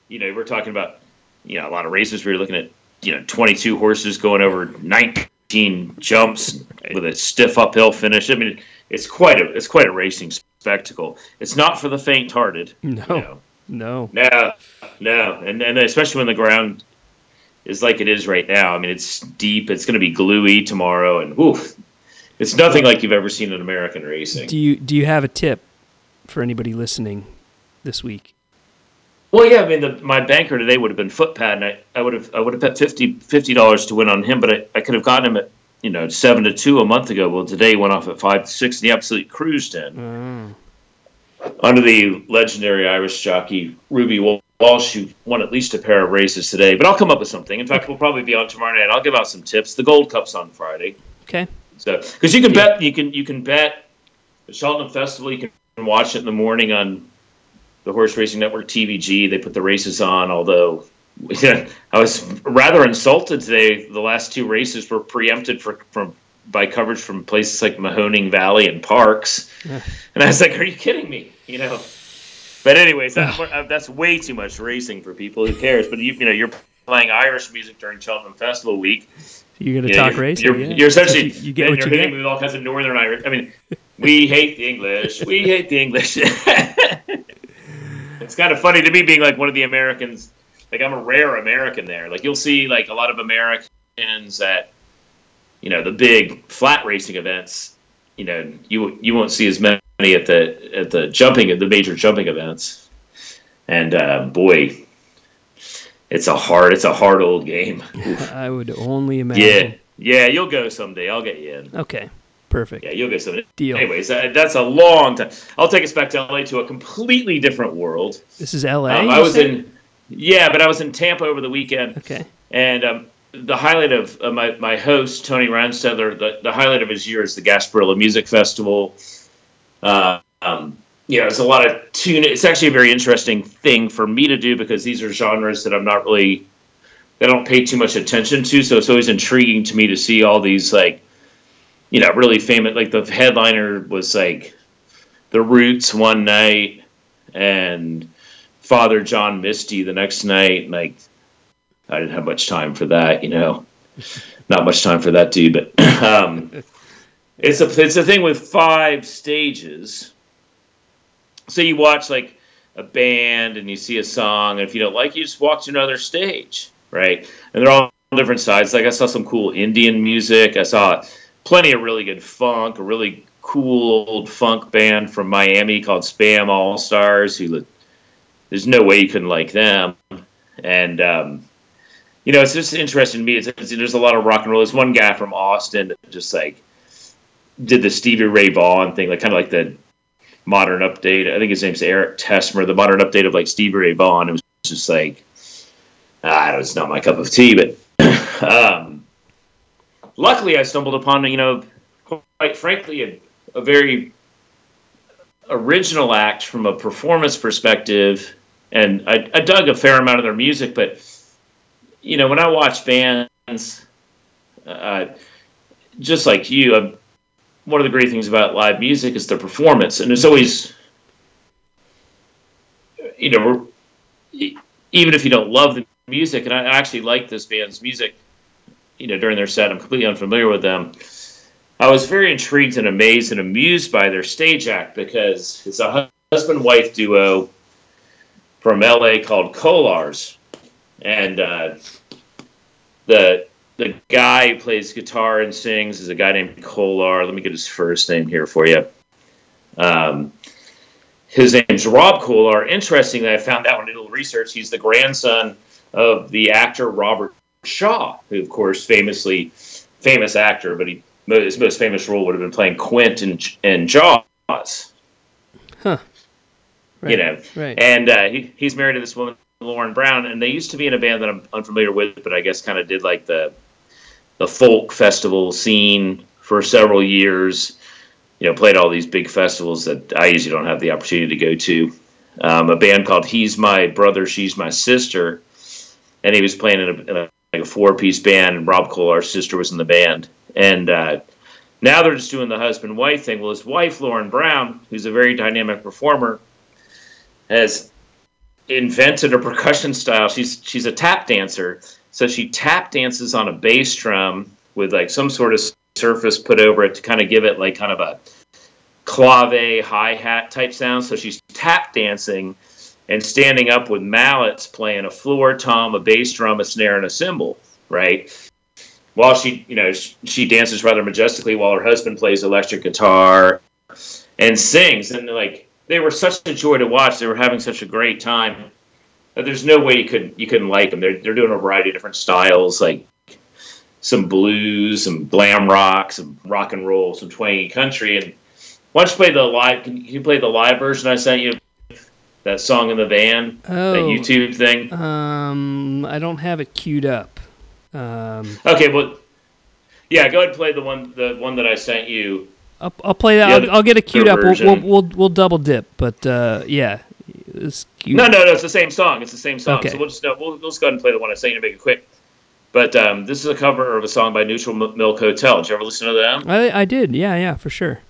S2: you know we're talking about you know a lot of races. We were looking at you know twenty two horses going over nineteen jumps with a stiff uphill finish. I mean, it's quite a it's quite a racing spectacle. It's not for the faint hearted.
S1: no.
S2: You know.
S1: No.
S2: No, no, and and especially when the ground is like it is right now. I mean, it's deep. It's going to be gluey tomorrow, and oof, it's nothing like you've ever seen in American racing.
S1: Do you Do you have a tip for anybody listening this week?
S2: Well, yeah, I mean, the, my banker today would have been Footpad, and I, I would have I would have bet 50 dollars to win on him, but I, I could have gotten him at you know seven to two a month ago. Well, today he went off at five to six, and he absolutely cruised in.
S1: Mm.
S2: under the legendary Irish jockey Ruby Walsh, who won at least a pair of races today. But I'll come up with something. In fact, we'll probably be on tomorrow night. I'll give out some tips. The Gold Cup's on Friday,
S1: Okay.
S2: so because you can bet, you can you can bet the Cheltenham Festival. You can watch it in the morning on the Horse Racing Network TVG. They put the races on, although. I was rather insulted today. The last two races were preempted for from by coverage from places like Mahoning Valley and Parx,
S1: Yeah.
S2: and I was like, "Are you kidding me?" You know. But anyways, that, uh, that's way too much racing for people. Who cares? But you, you know, you're playing Irish music during Cheltenham Festival week.
S1: You're gonna talk
S2: you're,
S1: racing.
S2: You're,
S1: yeah.
S2: you're essentially
S1: you, you get what you
S2: you're hitting
S1: get.
S2: with all kinds of Northern Irish. I mean, we hate the English. We hate the English. it's kind of funny to me being like one of the Americans. Like I'm a rare American there. Like you'll see like a lot of Americans at you know the big flat racing events. You know you you won't see as many at the at the jumping at the major jumping events. And uh, boy, it's a hard it's a hard old game.
S1: I would only imagine.
S2: Yeah, yeah, you'll go someday. I'll get you in.
S1: Okay. Perfect.
S2: Yeah, you'll get someday.
S1: Deal.
S2: Anyways, uh, that's a long time. I'll take us back to LA to a completely different world.
S1: This is L.A.
S2: Um, I was
S1: said?
S2: in, yeah, but I was in Tampa over the weekend,
S1: Okay.
S2: and um, the highlight of uh, my my host Tony Ranstedler, the, the highlight of his year is the Gasparilla Music Festival. Uh, um, you know, it's a lot of tune. It's actually a very interesting thing for me to do because these are genres that I'm not really, that I don't pay too much attention to. So it's always intriguing to me to see all these like, you know, really famous. Like the headliner was like, the Roots one night, and Father John Misty the next night. Like, I didn't have much time for that. You know, not much time for that dude. But um, it's a it's a thing with five stages. So you watch like a band and you see a song, and if you don't like, it, you just walk to another stage, right? And they're all different sides. Like I saw some cool Indian music. I saw plenty of really good funk. A really cool old funk band from Miami called Spam All Stars, who there's no way you can like them. And um, you know, it's just interesting to me. It's, it's, there's a lot of rock and roll. There's one guy from Austin that just like did the Stevie Ray Vaughan thing, like kind of like the modern update. I think his name's Eric Tessmer, the modern update of like Stevie Ray Vaughan. It was just like, I don't know, it's not my cup of tea, but um, luckily I stumbled upon, you know, quite frankly, a, a very original act from a performance perspective. And I, I dug a fair amount of their music, but you know, when I watch bands, uh, just like you, I'm, one of the great things about live music is the performance, and it's always, you know, even if you don't love the music, and I actually like this band's music, you know, during their set, I'm completely unfamiliar with them. I was very intrigued and amazed and amused by their stage act because it's a husband wife duo from LA called Kolars. And uh, the the guy who plays guitar and sings is a guy named Kolar. Let me get his first name here for you. Um, his name's Rob Kolar. Interestingly, I found out when I did a little research, he's the grandson of the actor Robert Shaw, who, of course, famously famous actor, but he his most famous role would have been playing Quint in, in Jaws.
S1: Huh. Right.
S2: You know,
S1: Right.
S2: and uh, he, he's married to this woman, Lauren Brown, and they used to be in a band that I'm unfamiliar with, but I guess kind of did like the the folk festival scene for several years. You know, played all these big festivals that I usually don't have the opportunity to go to. Um, a band called He's My Brother, She's My Sister, and he was playing in a, in a like a four piece band, and Rob Kolar's sister, was in the band, and uh, now they're just doing the husband wife thing. Well, his wife Lauren Brown, who's a very dynamic performer, has invented a percussion style. She's she's a tap dancer, so she tap dances on a bass drum with like some sort of surface put over it to kind of give it like kind of a clave hi hat type sound. So she's tap dancing and standing up with mallets playing a floor tom, a bass drum, a snare, and a cymbal. Right. While she, you know, she, dances rather majestically while her husband plays electric guitar and sings, and like they were such a joy to watch. They were having such a great time. There's no way you could you couldn't like them. They're they're doing a variety of different styles, like some blues, some glam rock, some rock and roll, some twangy country. And why don't you play the live? Can you play the live version I sent you? That song in the van, that
S1: Oh.
S2: YouTube thing.
S1: Um, I don't have it queued up. Um,
S2: Okay, well, yeah, go ahead and play the one the one that I sent you.
S1: I'll, I'll play that. I'll, I'll get it queued up. We'll, we'll we'll we'll double dip. But uh, yeah, it's.
S2: No, no, no, it's the same song. It's the same song.
S1: Okay.
S2: So we'll just no, we'll, we'll just go ahead and play the one I sent you to make it quick. But um, this is a cover of a song by Neutral Milk Hotel. Did you ever listen to them?
S1: I I did. Yeah, yeah, for sure.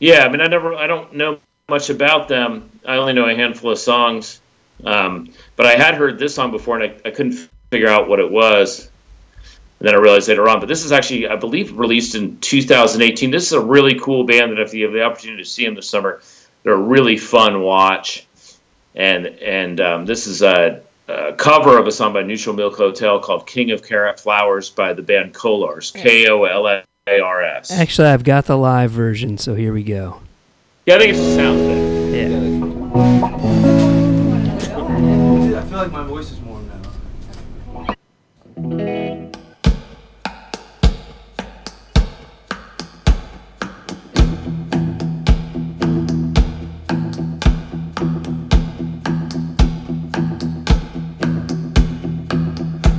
S2: Yeah, I mean, I never, I don't know much about them. I only know a handful of songs. Um, but I had heard this song before, and I, I couldn't figure out what it was. And then I realized later on. But this is actually, I believe, released in 2018. This is a really cool band that if you have the opportunity to see them this summer, they're a really fun watch. And and um, this is a, a cover of a song by Neutral Milk Hotel called "King of Carrot Flowers" by the band Kolars, K O L A R S.
S1: Actually, I've got the live version, so here we go.
S2: Yeah, I think it just sounds better.
S1: Yeah.
S5: I feel like my voice is warm now.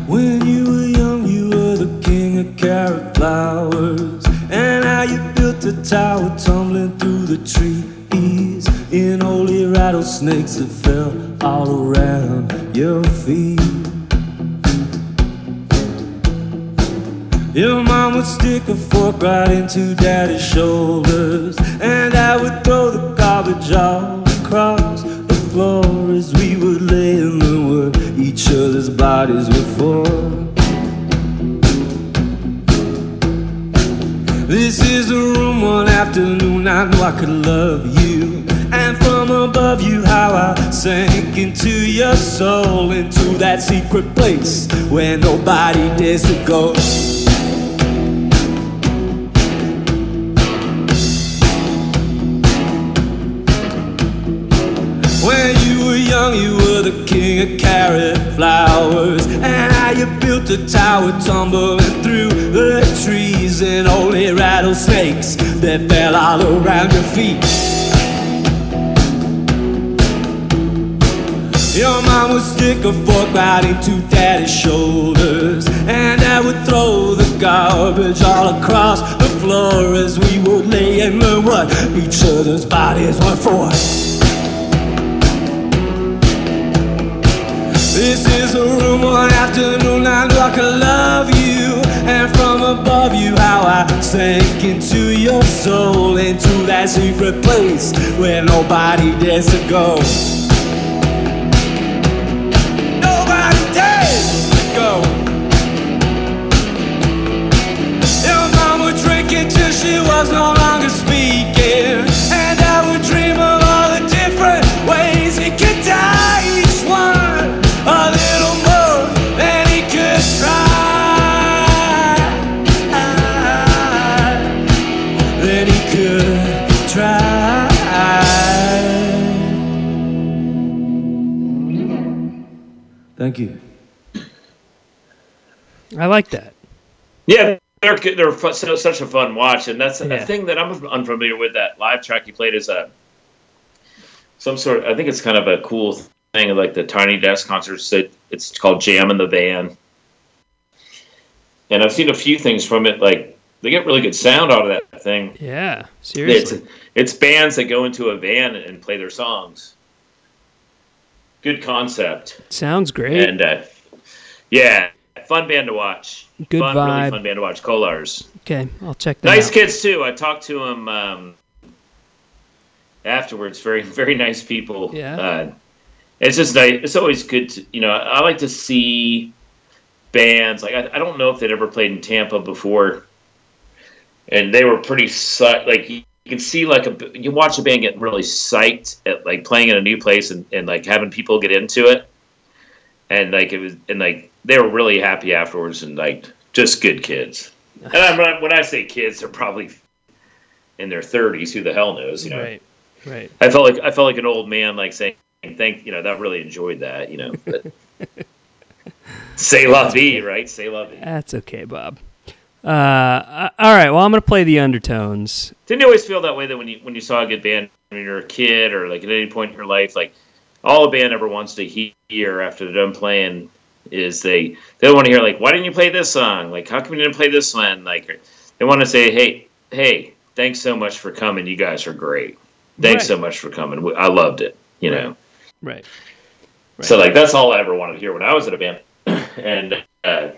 S5: When you were young, you were the king of carrot flowers. And how you built a tower tumbling through the trees in holy rattlesnakes that fell all around your feet. Your mom would stick a fork right into daddy's shoulders, and I would throw the garbage all across the floor as we would lay in the wood each other's bodies were for. This is a room one afternoon I knew I could love you. And from above you, how I sank into your soul, into that secret place where nobody dares to go. When you were young, you were the king of carrot how you built a tower tumbling through the trees, and only rattlesnakes that fell all around your feet. Your mom would stick a fork right into daddy's shoulders And I would throw the garbage all across the floor As we would lay and learn what each other's bodies were for This is a room one afternoon. I like I love you. And from above you how I sank into your soul Into that secret place where nobody dares to go. Nobody dares to go. Your mom would drink until she was no longer Thank you.
S1: I like that.
S2: Yeah, they're they're fu- so, such a fun watch, and that's
S1: Yeah.
S2: a thing that I'm unfamiliar with. That live track you played is a some sort. I think it's kind of a cool thing, like the Tiny Desk concerts. That it's called Jam in the Van, and I've seen a few things from it. Like they get really good sound out of that thing.
S1: Yeah,
S2: It's
S1: seriously.
S2: it's bands that go into a van and play their songs. Good concept,
S1: Sounds great.
S2: and uh, yeah, fun band to watch.
S1: Good
S2: fun,
S1: vibe.
S2: really fun band to watch. Kolars.
S1: okay, I'll check that
S2: Nice
S1: out.
S2: kids too. I talked to them um, afterwards. Very, very nice people.
S1: Yeah.
S2: Uh, it's just nice. It's always good to, you know. I like to see bands. Like I, I don't know if they'd ever played in Tampa before, and they were pretty psy- like you, can see like a you watch a band get really psyched at like playing in a new place and, and like having people get into it, and like it was and like they were really happy afterwards and like just good kids. And I'm when I say kids, they're probably in their 30s. Who the hell knows? You know,
S1: Right, right.
S2: I felt like I felt like an old man, like saying, "Thank you know." That really enjoyed that. You know, but say la vie, right? Say la vie.
S1: That's okay, Bob. Uh, uh, all right. Well, I'm gonna play the undertones.
S2: Didn't you always feel that way that when you when you saw a good band when you're a kid or like at any point in your life, like all a band ever wants to hear after they're done playing is they they want to hear like, "Why didn't you play this song? Like, how come you didn't play this one?" Like, they want to say, "Hey, hey, thanks so much for coming. You guys are great. Thanks
S1: Right.
S2: so much for coming. I loved it." You
S1: Right.
S2: know.
S1: Right.
S2: So like that's all I ever wanted to hear when I was in a band, and uh,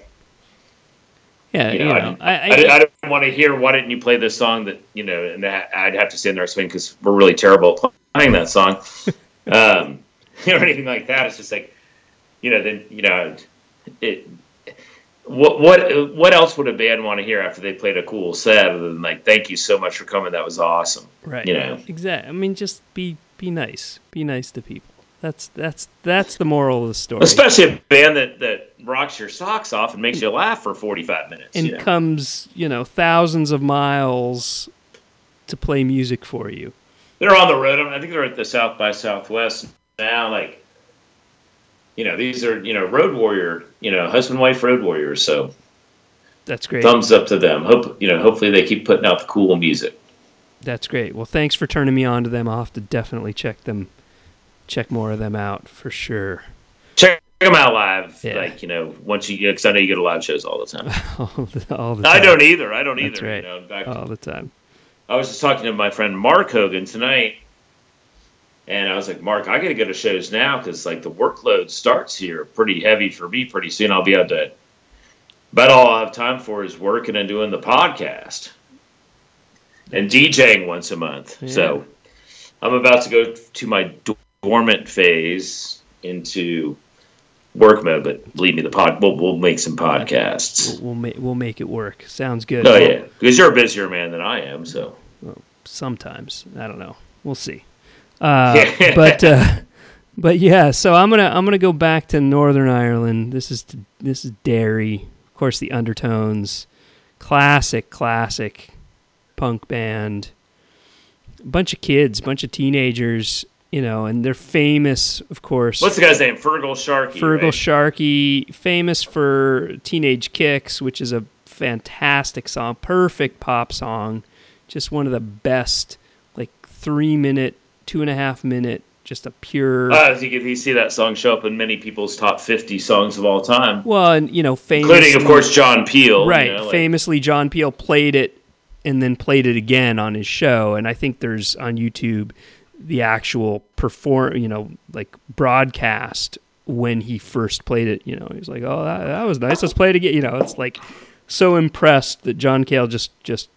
S1: Yeah.
S2: you
S1: You
S2: know,
S1: know, I, I,
S2: I, didn't, I didn't want to hear why didn't you play this song that you know, and that I'd have to stand there and swing because we're really terrible at playing that song, um, or anything like that. It's just like, you know, then you know, it. What what what else would a band want to hear after they played a cool set other than like thank you so much for coming that was awesome
S1: right.
S2: you know.
S1: Exactly. I mean, just be be nice. Be nice to people. That's that's that's the moral of the story.
S2: especially a band that that rocks your socks off and makes you laugh for forty five minutes
S1: and
S2: you know?
S1: comes, you know, thousands of miles to play music for you.
S2: they're on the road. I, mean, I think they're at the South by Southwest now. Like, you know, these are you know road warrior, you know, husband wife road warriors. So
S1: That's great.
S2: thumbs up to them. Hope you know. Hopefully they keep putting out the cool music.
S1: That's great. Well, thanks for turning me on to them. I'll have to definitely check them, check more of them out for sure.
S2: Check them out live.
S1: Yeah.
S2: Like you know, once you because I know you go to live shows all the time.
S1: all the, all the
S2: I don't either. I don't
S1: That's
S2: either.
S1: right.
S2: You know, in fact,
S1: All the time.
S2: I was just talking to my friend Mark Hogan tonight, and I was like, Mark, I got to go to shows now because like the workload starts here pretty heavy for me. Pretty soon, I'll be able to. But all I have time for is working and doing the podcast and DJing once a month. So I'm about to go to my dormant phase into work mode. But believe me, the pod we'll, we'll make some podcasts.
S1: We'll, we'll make we'll make it work. Sounds good.
S2: Oh yeah, because you're a busier man than I am. So.
S1: Sometimes I don't know. We'll see. Uh, but uh, but yeah. So I'm gonna I'm gonna go back to Northern Ireland. This is this is Derry. Of course, the Undertones, classic classic punk band. A bunch of kids, bunch of teenagers you know, and they're famous, of course.
S2: What's the guy's name? Feargal Sharkey.
S1: Feargal
S2: right?
S1: Sharkey, famous for Teenage Kicks, which is a fantastic song, perfect pop song, just one of the best, like three minute, two and a half minute, just a pure.
S2: Uh, you, you see that song show up in many people's top 50 songs of all time,
S1: well, and you know, famous,
S2: including, of course, John Peel. you
S1: right?
S2: know, like-
S1: famously, John Peel played it and then played it again on his show, and I think there's on YouTube the actual perform, you know, like broadcast when he first played it. You know, he's like, "Oh, that, that was nice. Let's play it again." You know, it's like so impressed that John Cale just just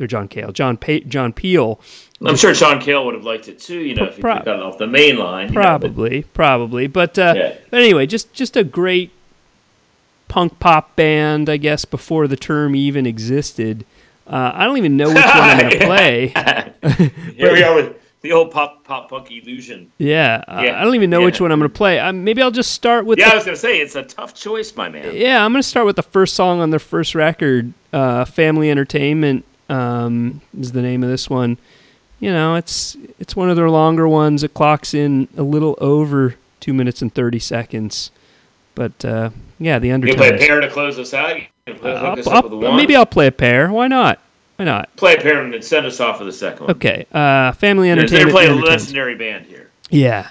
S1: or John Cale, John pa- John Peel,
S2: I'm sure Sean Cale would have liked it too, you know, if he got off the main line. you know, but-
S1: probably, probably, but uh,
S2: Yeah.
S1: but anyway, just just a great punk pop band, I guess, before the term even existed. Uh, I don't even know which one I'm going to play.
S2: Here we are with the old pop pop punk illusion.
S1: Yeah, uh,
S2: Yeah.
S1: I don't even know which one I'm going to play. Maybe I'll just start with.
S2: Yeah, I was gonna say it's a tough choice, my man.
S1: yeah, I'm going to start with the first song on their first record. Uh, Family Entertainment um, is the name of this one. You know, it's it's one of their longer ones. It clocks in a little over two minutes and thirty seconds. But uh, yeah, the
S2: You
S1: undertones.
S2: can play a pair to close us out. You hook
S1: I'll- I'll-
S2: up with a one.
S1: maybe I'll play a pair. Why not? Why not?
S2: play a pair and send us off with the second one.
S1: Okay. Uh, family
S2: They're
S1: entertainment.
S2: playing a legendary band here.
S1: Yeah.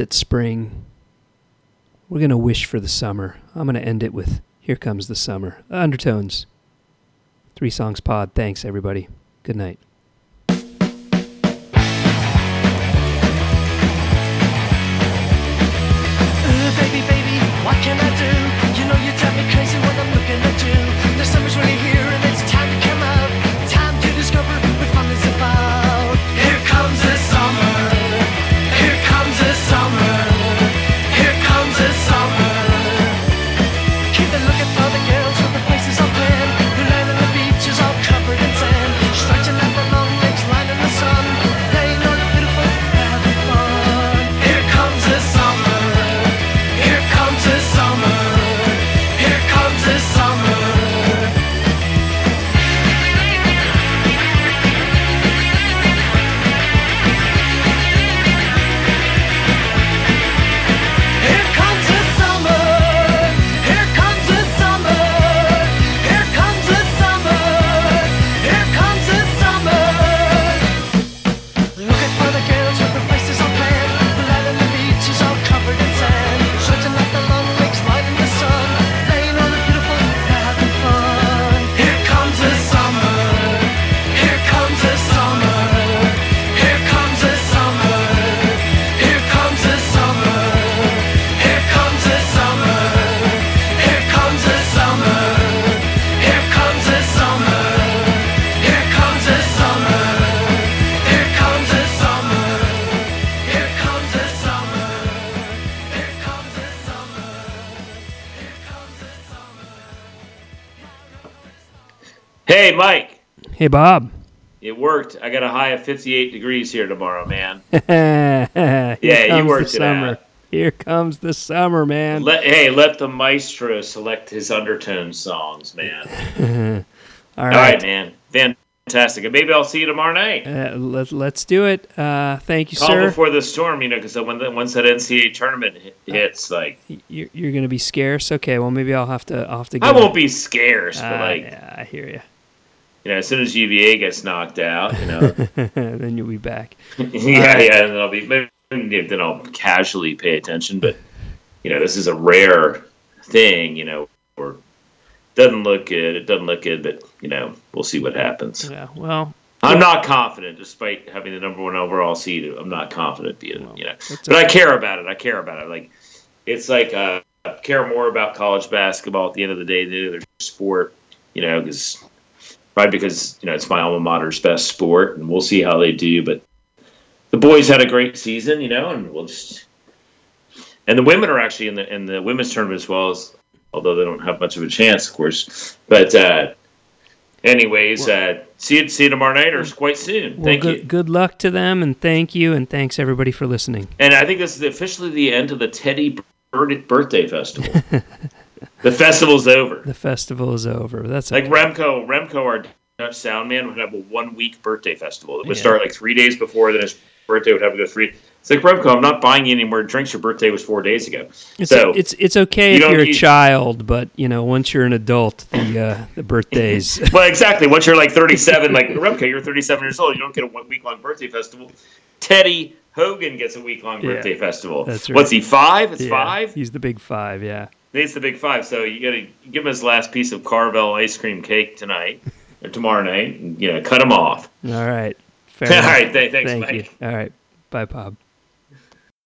S1: At spring. We're going to wish for the summer. I'm going to end it with Here Comes the Summer. Undertones. Three songs pod. Thanks, everybody. Good night.
S6: Can I do? You know you drive me crazy when I'm looking at you. The summer's really here
S2: Hey, Mike,
S1: Hey, Bob.
S2: it worked. I got a high of 58 degrees here tomorrow, man. Yeah, you worked it out.
S1: Here comes the summer, man.
S2: Let, hey, let the maestro select his undertone songs, man.
S1: All
S2: All
S1: right.
S2: right, man. Fantastic. And maybe I'll see you tomorrow night.
S1: Uh, let, let's do it. Uh, thank you,
S2: Call
S1: sir.
S2: before the storm, you know, because when the, once that NCAA tournament hit- hits, like
S1: You're, you're going to be scarce. Okay, well maybe I'll have to. I'll have to.
S2: I won't be scarce, but
S1: Ah,
S2: like
S1: yeah, I hear you.
S2: You know, as soon as UVA gets knocked out, you know,
S1: then you'll be back.
S2: yeah, yeah, and then I'll be maybe then I'll casually pay attention. But you know, this is a rare thing, you know, or doesn't look good. It doesn't look good, but you know, we'll see what happens.
S1: Yeah. Well,
S2: I'm not confident, despite having the number one overall seed. I'm not confident being, you know, but I care about it. I care about it. Like it's like uh, I care more about college basketball at the end of the day than any other sport, you know, because probably because you know it's my alma mater's best sport, and we'll see how they do. But the boys had a great season, you know, and we'll just and the women are actually in the in the women's tournament as well as although they don't have much of a chance, of course. But uh, anyways, uh, see you see you tomorrow night or quite soon.
S1: well
S2: Thank
S1: good,
S2: you.
S1: good luck to them, and thank you, and thanks everybody for listening.
S2: And I think this is officially the end of the Teddy Bir- Birthday Festival. the festival's over.
S1: The festival is over. That's
S2: Like
S1: okay.
S2: Remco, Remco, our Dutch sound man, would have a one week birthday festival. It would
S1: Yeah.
S2: start like three days before, then his birthday would have to go three. It's like Remco, I'm not buying you any more drinks. Your birthday was four days ago.
S1: It's,
S2: so
S1: it's it's okay
S2: you
S1: if you're a child, but you know once you're an adult, the uh, the birthdays.
S2: well, exactly. Once you're like 37, like Remco, you're 37 years old. You don't get a one week long birthday festival. Teddy Hogan gets a week long
S1: Yeah,
S2: birthday festival.
S1: that's right.
S2: What's he five? It's
S1: Yeah,
S2: five.
S1: He's the big five. Yeah.
S2: He's the big five. So you got to give him his last piece of Carvel ice cream cake tonight or tomorrow night. And, you know, cut him off.
S1: All right. Fair
S2: All right. Th- thanks,
S1: Thank
S2: Mike.
S1: you. All right. Bye, Bob.